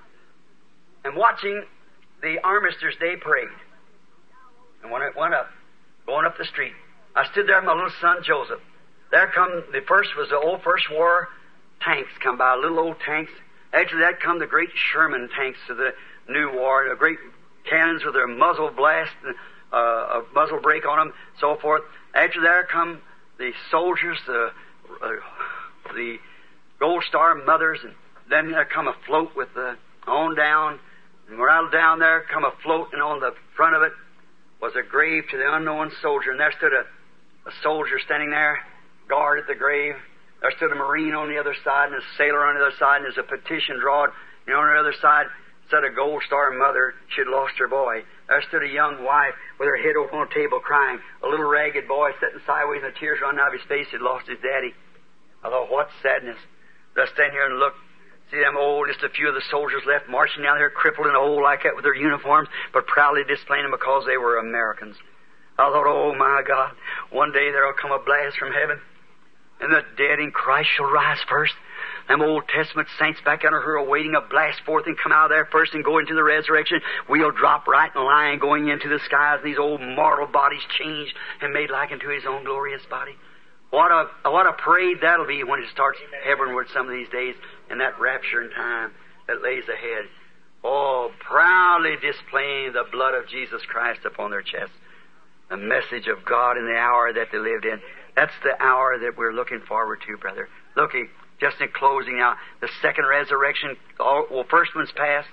and watching the Armistice Day parade. And when it went up, going up the street, I stood there with my little son Joseph. There come the first was the old First War tanks come by, little old tanks. After that come the great Sherman tanks of the new war, the great cannons with their muzzle blast, uh, a muzzle brake on them, so forth. After there come the soldiers, the uh, the Gold Star mothers, and then there come a float with the on down, and right down there come a float, and on the front of it was a grave to the unknown soldier, and there stood a, a soldier standing there, guard at the grave. There stood a Marine on the other side, and a sailor on the other side, and there's a petition drawn, and on the other side said a Gold Star mother, she'd lost her boy. There stood a young wife with her head over on a table crying. A little ragged boy sitting sideways, and the tears running out of his face, he'd lost his daddy. I thought, what sadness. I stand here and look, see them old, just a few of the soldiers left marching down there, crippled and hole like that with their uniforms, but proudly displaying them because they were Americans. I thought, oh my God, one day there'll come a blast from heaven, and the dead in Christ shall rise first. Them Old Testament saints back under her awaiting a blast forth and come out of there first and go into the resurrection. We'll drop right in line going into the skies and these old mortal bodies changed and made like unto his own glorious body. What a what a parade that'll be when it starts heavenward some of these days in that rapture and time that lays ahead. Oh, proudly displaying the blood of Jesus Christ upon their chests. The message of God in the hour that they lived in. That's the hour that we're looking forward to, brother. Looking, just in closing now, the second resurrection, all, well, first one's past.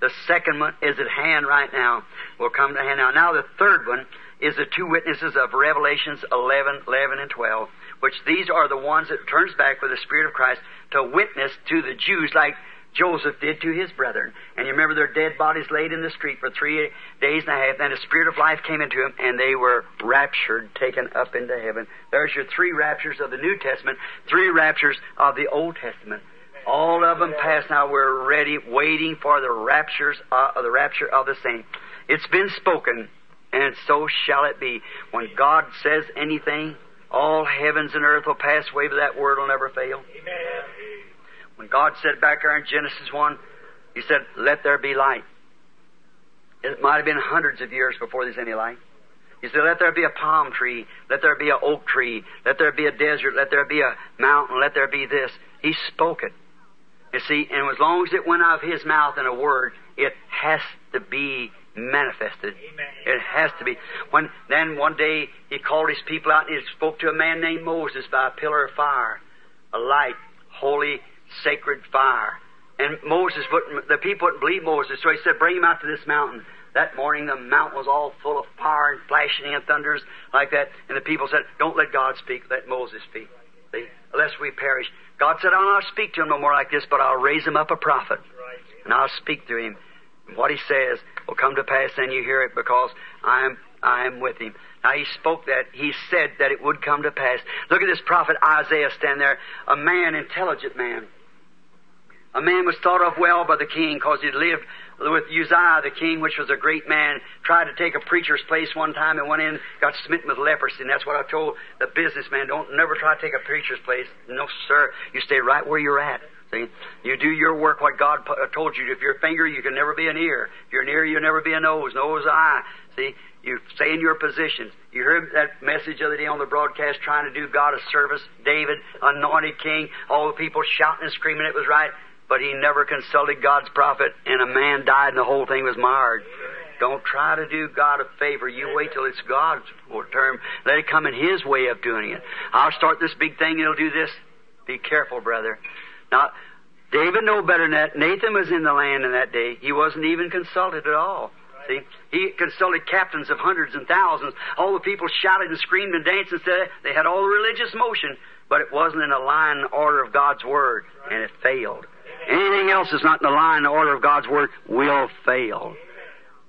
The second one is at hand right now. Will come to hand now. Now the third one is the two witnesses of Revelations 11, 11 and 12, which these are the ones that turns back with the Spirit of Christ to witness to the Jews like Joseph did to his brethren. And you remember their dead bodies laid in the street for three days and a half. Then a Spirit of life came into them, and they were raptured, taken up into heaven. There's your three raptures of the New Testament, three raptures of the Old Testament. All of them passed. Now we're ready, waiting for the raptures uh, of the rapture of the saints. It's been spoken, and so shall it be. When God says anything, all heavens and earth will pass away, but that word will never fail. Amen. When God said back there in Genesis 1, He said, Let there be light. It might have been hundreds of years before there's any light. He said, Let there be a palm tree, let there be an oak tree, let there be a desert, let there be a mountain, let there be this. He spoke it. You see, and as long as it went out of His mouth in a word, it has to be manifested. Amen. It has to be. When then one day he called his people out and he spoke to a man named Moses by a pillar of fire, a light, holy, sacred fire. And Moses wouldn't, the people wouldn't believe Moses, so he said, Bring him out to this mountain. That morning the mountain was all full of fire and flashing and thunders like that. And the people said, Don't let God speak, let Moses speak. See, lest we perish. God said, I'll not speak to him no more like this, but I'll raise him up a prophet. And I'll speak to him. And what he says will come to pass, and you hear it because I am I am with him. Now he spoke that, he said that it would come to pass. Look at this prophet Isaiah stand there, a man, intelligent man. A man was thought of well by the king because he'd lived with Uzziah the king, which was a great man, tried to take a preacher's place one time and went in, got smitten with leprosy. And that's what I told the businessman. Don't never try to take a preacher's place. No, sir. You stay right where you're at. See? You do your work what God uh, told you. If you're a finger, you can never be an ear. If you're an ear, you'll never be a nose. Nose, eye. See? You stay in your position. You heard that message the other day on the broadcast trying to do God a service. David, anointed king, all the people shouting and screaming it was right. But he never consulted God's prophet, and a man died, and the whole thing was marred. Don't try to do God a favor. You wait till it's God's term. Let it come in His way of doing it. I'll start this big thing, and He'll do this. Be careful, brother. Now, David knew better than that. Nathan was in the land in that day. He wasn't even consulted at all. See, he consulted captains of hundreds and thousands. All the people shouted and screamed and danced and said they had all the religious motion, but it wasn't in the line order of God's word, and it failed. Anything else is not in the line and order of God's word will fail.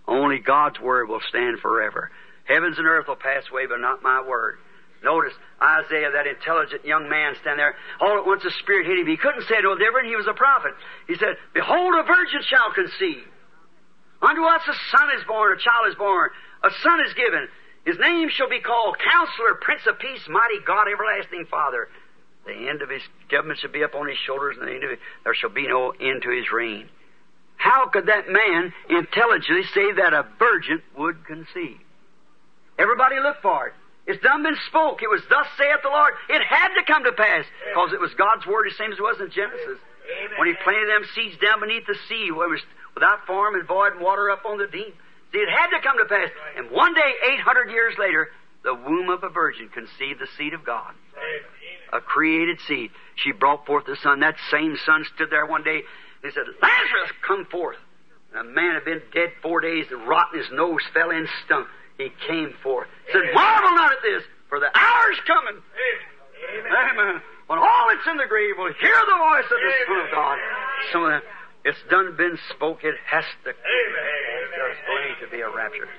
Only God's word will stand forever. Heavens and earth will pass away, but not my word. Notice Isaiah, that intelligent young man, stand there. All at once the Spirit hit him. He couldn't say no different. He was a prophet. He said, Behold, a virgin shall conceive. Unto us a son is born, a child is born, a son is given. His name shall be called Counselor, Prince of Peace, Mighty God, Everlasting Father. The end of his government shall be upon his shoulders, and the end of it, there shall be no end to his reign. How could that man intelligently say that a virgin would conceive? Everybody look for it. It's done been spoke. It was thus saith the Lord. It had to come to pass because it was God's word, the same as it was in Genesis. Amen. When He planted them seeds down beneath the sea, where it was without form and void and water up on the deep. See, it had to come to pass. And one day, 800 years later, the womb of a virgin conceived the seed of God, Amen. A created seed. She brought forth the son. That same son stood there one day and he said, Lazarus, come forth. And a man had been dead four days and rotten, his nose fell in, stunk. He came forth. He said, Marvel not at this, for the hour's coming. Amen. Amen. When all that's in the grave will hear the voice of the Son of God. Some of uh, that, it's done been spoke. It has to. There's going to be a rapture.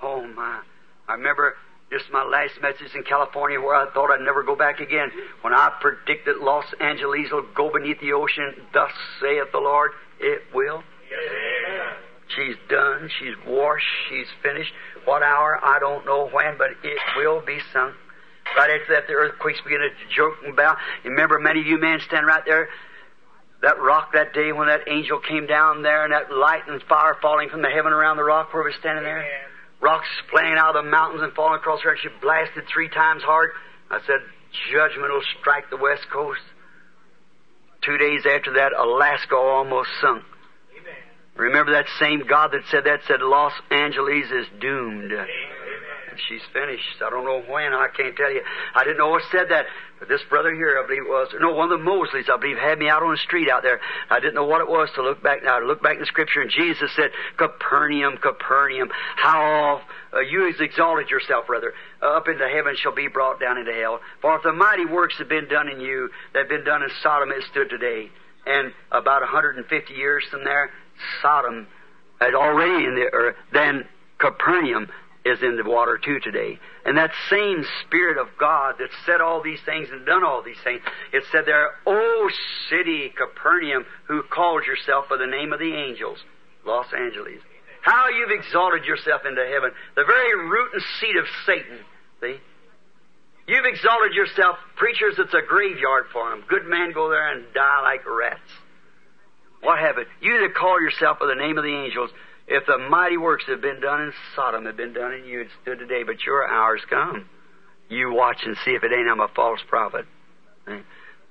Oh my! I remember this is my last message in California where I thought I'd never go back again. When I predicted Los Angeles will go beneath the ocean, thus saith the Lord, it will. Yes. She's done. She's washed. She's finished. What hour? I don't know when, but it will be sunk. Right after that, the earthquakes begin to joke about. You remember many of you men stand right there that rock that day when that angel came down there and that light and fire falling from the heaven around the rock where we're standing there? Rocks flying out of the mountains and falling across her, and she blasted three times hard. I said, Judgment will strike the west coast. Two days after that, Alaska almost sunk. Amen. Remember that same God that said that said Los Angeles is doomed. Amen. And she's finished. I don't know when. I can't tell you. I didn't know what said that. But this brother here, I believe it was, no, one of the Mosleys, I believe, had me out on the street out there. I didn't know what it was to look back now. To look back in scripture, and Jesus said, Capernaum, Capernaum, how uh, you has exalted yourself, brother, uh, up into heaven shall be brought down into hell. For if the mighty works have been done in you, that have been done in Sodom, it stood today. And about 150 years from there, Sodom had already in the earth, then Capernaum is in the water too today. And that same Spirit of God that said all these things and done all these things, it said there, O city, Capernaum, who called yourself by the name of the angels, Los Angeles. How you've exalted yourself into heaven, the very root and seat of Satan. See? You've exalted yourself, preachers, it's a graveyard for them. Good men go there and die like rats. What happened? You that call yourself by the name of the angels, if the mighty works that have been done in Sodom had been done in you, it stood today, but your hour's come. You watch and see if it ain't I'm a false prophet.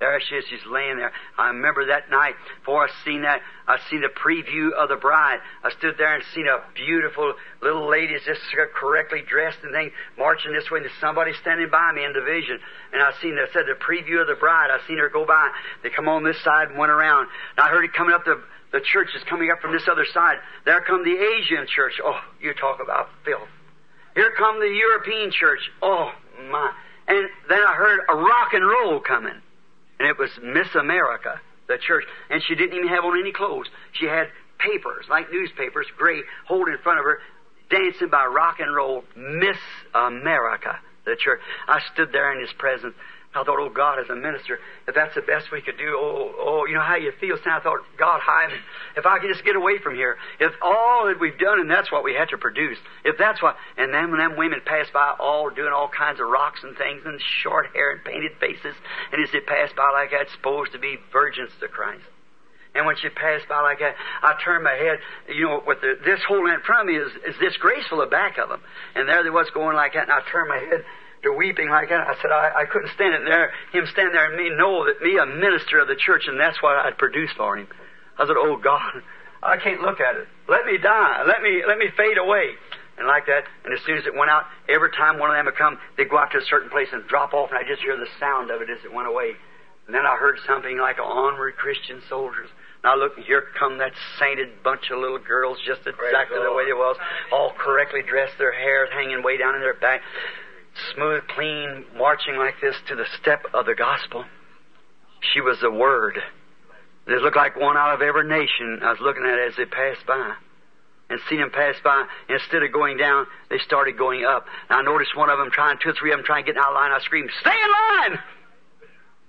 There she is, she's laying there. I remember that night, before I seen that, I seen the preview of the bride. I stood there and seen a beautiful little lady just correctly dressed and thing, marching this way, and somebody standing by me in the vision. And I seen, I said, the preview of the bride. I seen her go by. They come on this side and went around. And I heard it coming up the, the church is coming up from this other side. There come the Asian church. Oh, you talk about filth. Here come the European church. Oh, my. And then I heard a rock and roll coming. And it was Miss America, the church. And she didn't even have on any clothes. She had papers, like newspapers, gray, holding in front of her, dancing by rock and roll, Miss America, the church. I stood there in his presence. I thought, oh God, as a minister, if that's the best we could do, oh, oh, you know how you feel. So I thought, God, hi, if I could just get away from here, if all that we've done and that's what we had to produce, if that's what, and then when them women passed by, all doing all kinds of rocks and things and short hair and painted faces, and as they passed by like that, supposed to be virgins to Christ. And when she passed by like that, I turned my head, you know, with the, this whole in front of me is, is this the back of them. And there they was going like that, and I turned my head to weeping like that. I said, I, I couldn't stand it there, him stand there and me know that me, a minister of the church, and that's what I'd produce for him. I said, Oh God, I can't look at it. Let me die. Let me, let me fade away. And like that, and as soon as it went out, every time one of them would come, they'd go out to a certain place and drop off, and I just hear the sound of it as it went away. And then I heard something like onward Christian soldiers. Now look, here come that sainted bunch of little girls, just exactly the way they was, all correctly dressed, their hair hanging way down in their back, smooth, clean, marching like this to the step of the gospel. She was the Word. They looked like one out of every nation. I was looking at as they passed by. And seen them pass by. Instead of going down, they started going up. And I noticed one of them trying, two or three of them trying to get out of line. I screamed, Stay in line!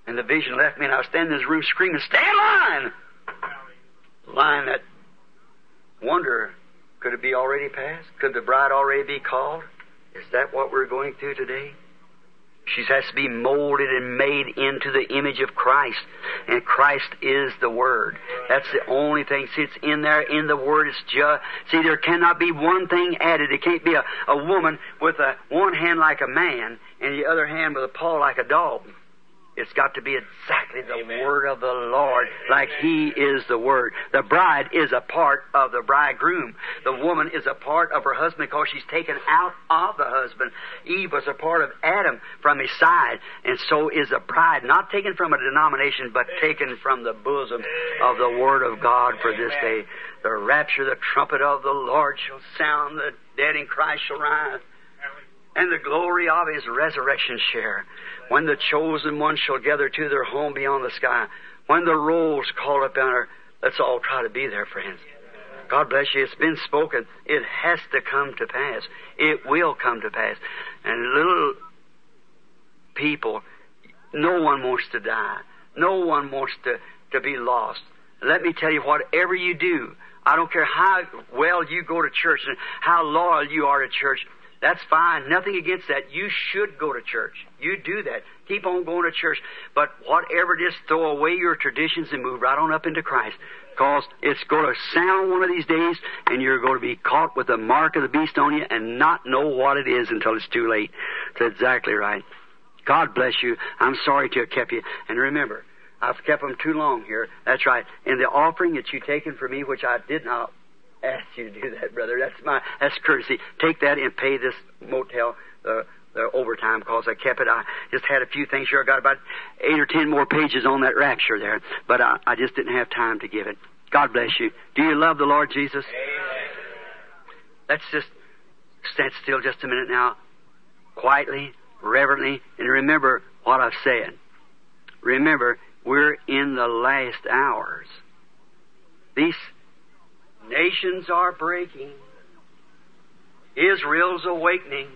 And the vision left me, and I was standing in this room screaming, Stay in line! Line that wonder, could it be already passed? Could the bride already be called? Is that what we're going through today? She has to be molded and made into the image of Christ. And Christ is the Word. That's the only thing. See, it's in there, in the Word. It's just, see, there cannot be one thing added. It can't be a, a woman with a, one hand like a man and the other hand with a paw like a dog. It's got to be exactly the Amen. Word of the Lord, like He is the Word. The bride is a part of the bridegroom. The woman is a part of her husband because she's taken out of the husband. Eve was a part of Adam from his side, and so is the bride, not taken from a denomination, but taken from the bosom of the Word of God for this day. The rapture, the trumpet of the Lord shall sound, the dead in Christ shall rise and the glory of his resurrection share. When the chosen ones shall gather to their home beyond the sky. When the rolls call up on her, let's all try to be there, friends. God bless you. It's been spoken. It has to come to pass. It will come to pass. And little people, no one wants to die. No one wants to, to be lost. Let me tell you, whatever you do, I don't care how well you go to church and how loyal you are to church, That's fine. Nothing against that. You should go to church. You do that. Keep on going to church. But whatever it is, throw away your traditions and move right on up into Christ. Because it's going to sound one of these days, and you're going to be caught with the mark of the beast on you and not know what it is until it's too late. That's exactly right. God bless you. I'm sorry to have kept you. And remember, I've kept them too long here. That's right. And the offering that you've taken for me, which I did not ask you to do that, brother. That's my that's courtesy. Take that and pay this motel the the overtime because I kept it. I just had a few things here. I got about eight or ten more pages on that rapture there, but I, I just didn't have time to give it. God bless you. Do you love the Lord Jesus? Amen. Let's just stand still just a minute now, quietly, reverently, and remember what I've said. Remember, we're in the last hours. These nations are breaking. Israel's awakening.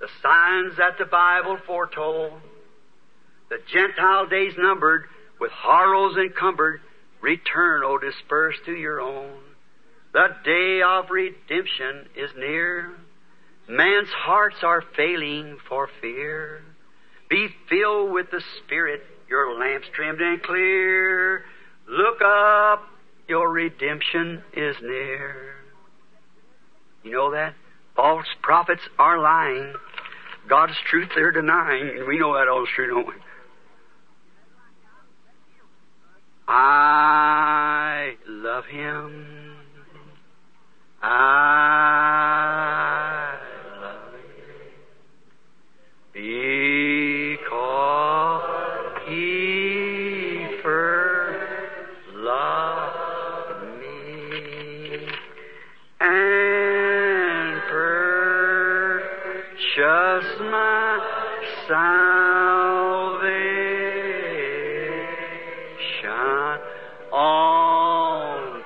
The signs that the Bible foretold. The Gentile days numbered, with horrors encumbered. Return, O dispersed to your own. The day of redemption is near. Man's hearts are failing for fear. Be filled with the Spirit, your lamps trimmed and clear. Look up, your redemption is near. You know that? False prophets are lying. God's truth they're denying, and we know that all's true, don't we? I love Him. I love Him. Because purchased my salvation on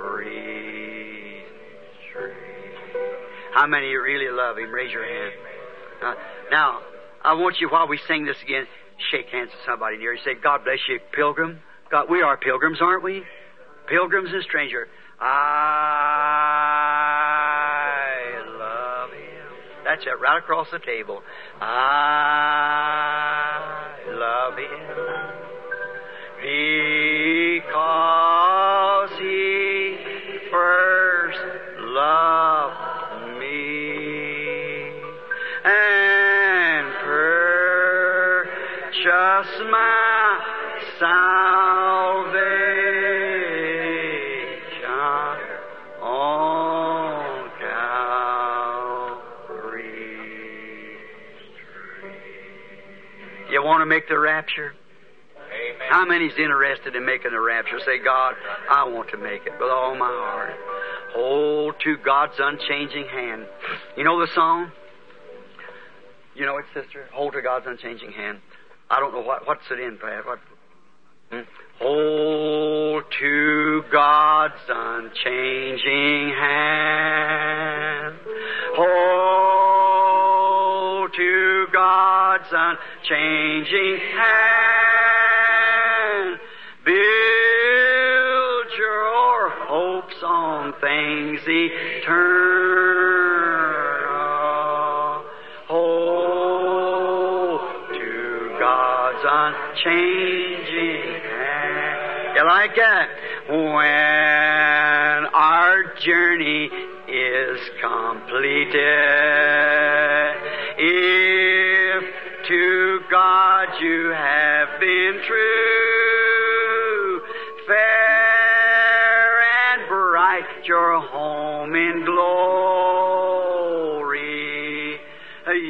Calvary's tree. How many really love Him? Raise your hand. Uh, now, I want you, while we sing this again, shake hands with somebody near you. Say, God bless you, pilgrim. God, we are pilgrims, aren't we? Pilgrims and stranger. I That's it, right across the table. I the rapture? Amen. How many's interested in making the rapture? Say, God, I want to make it with all my heart. Hold to God's unchanging hand. You know the song? You know it, sister? Hold to God's unchanging hand. I don't know what what's it in, Pat. What? Hmm? Hold to God's unchanging hand. Hold to God's unchanging hand. Build your hopes on things eternal. Hold to God's unchanging hand. You like that? When our journey is completed, you have been true, fair and bright your home in glory,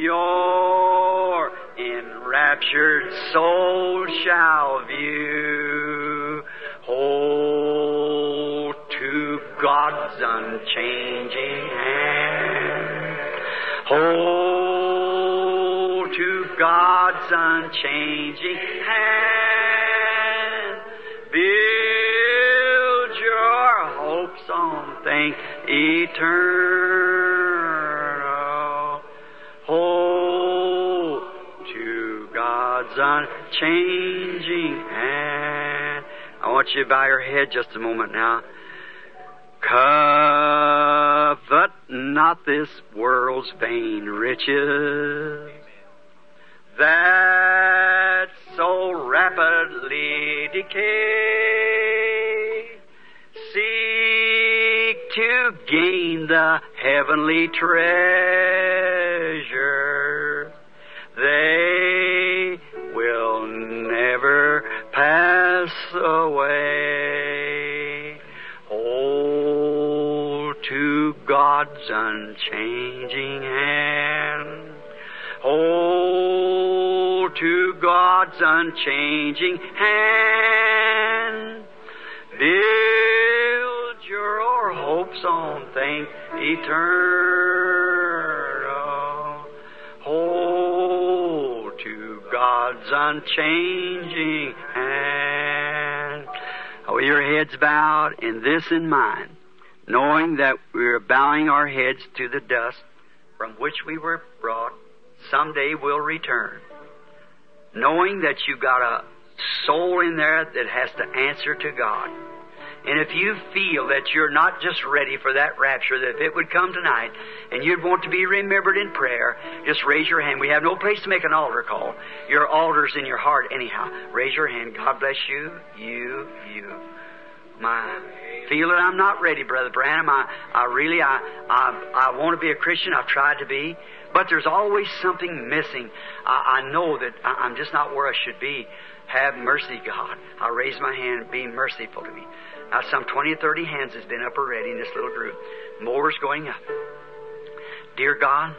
your enraptured soul shall view. Hold to God's unchanging hand. Hold God's unchanging hand. Build your hopes on things eternal. Hold to God's unchanging hand. I want you to bow your head just a moment now. Covet not this world's vain riches that so rapidly decay. Seek to gain the heavenly treasure. They will never pass away. Hold to God's unchanging hand. Hold to God's unchanging hand. Build your hopes on things eternal. Hold to God's unchanging hand. With your heads bowed and this in mind, knowing that we're bowing our heads to the dust from which we were brought, someday we'll return. Knowing that you've got a soul in there that has to answer to God. And if you feel that you're not just ready for that rapture, that if it would come tonight and you'd want to be remembered in prayer, just raise your hand. We have no place to make an altar call. Your altar's in your heart anyhow. Raise your hand. God bless you, you, you. My feel that I'm not ready, Brother Branham. I, I really, I, I, I want to be a Christian. I've tried to be. But there's always something missing. I, I know that I, I'm just not where I should be. Have mercy, God. I raise my hand, be merciful to me. Now, some 20 or 30 hands has been up already in this little group. More's going up. Dear God,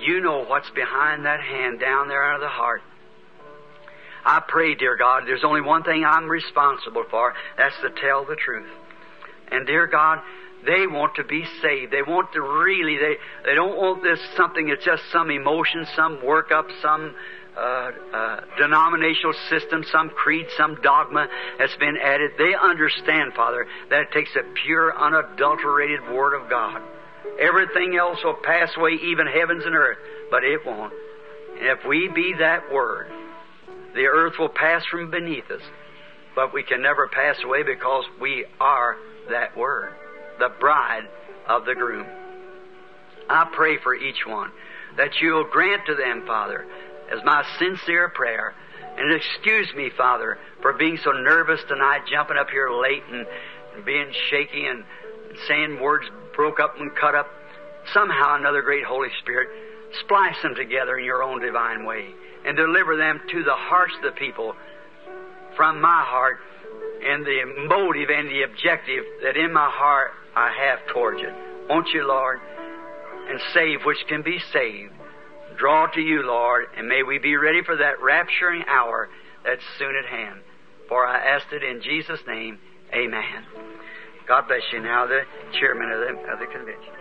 you know what's behind that hand down there under the heart. I pray, dear God, there's only one thing I'm responsible for. That's to tell the truth. And dear God, they want to be saved. They want to really, they, they don't want this something that's just some emotion, some workup, some uh, uh, denominational system, some creed, some dogma that's been added. They understand, Father, that it takes a pure, unadulterated Word of God. Everything else will pass away, even heavens and earth, but it won't. And if we be that Word, the earth will pass from beneath us, but we can never pass away because we are that Word, the bride of the groom. I pray for each one that you'll grant to them, Father, as my sincere prayer. And excuse me, Father, for being so nervous tonight, jumping up here late and, and being shaky and, and saying words broke up and cut up. Somehow, another great Holy Spirit, splice them together in your own divine way and deliver them to the hearts of the people from my heart and the motive and the objective that in my heart I have towards you. Won't you, Lord? And save which can be saved draw to you, Lord, and may we be ready for that rapturing hour that's soon at hand. For I ask it in Jesus' name, amen. God bless you now, the chairman of the, of the convention.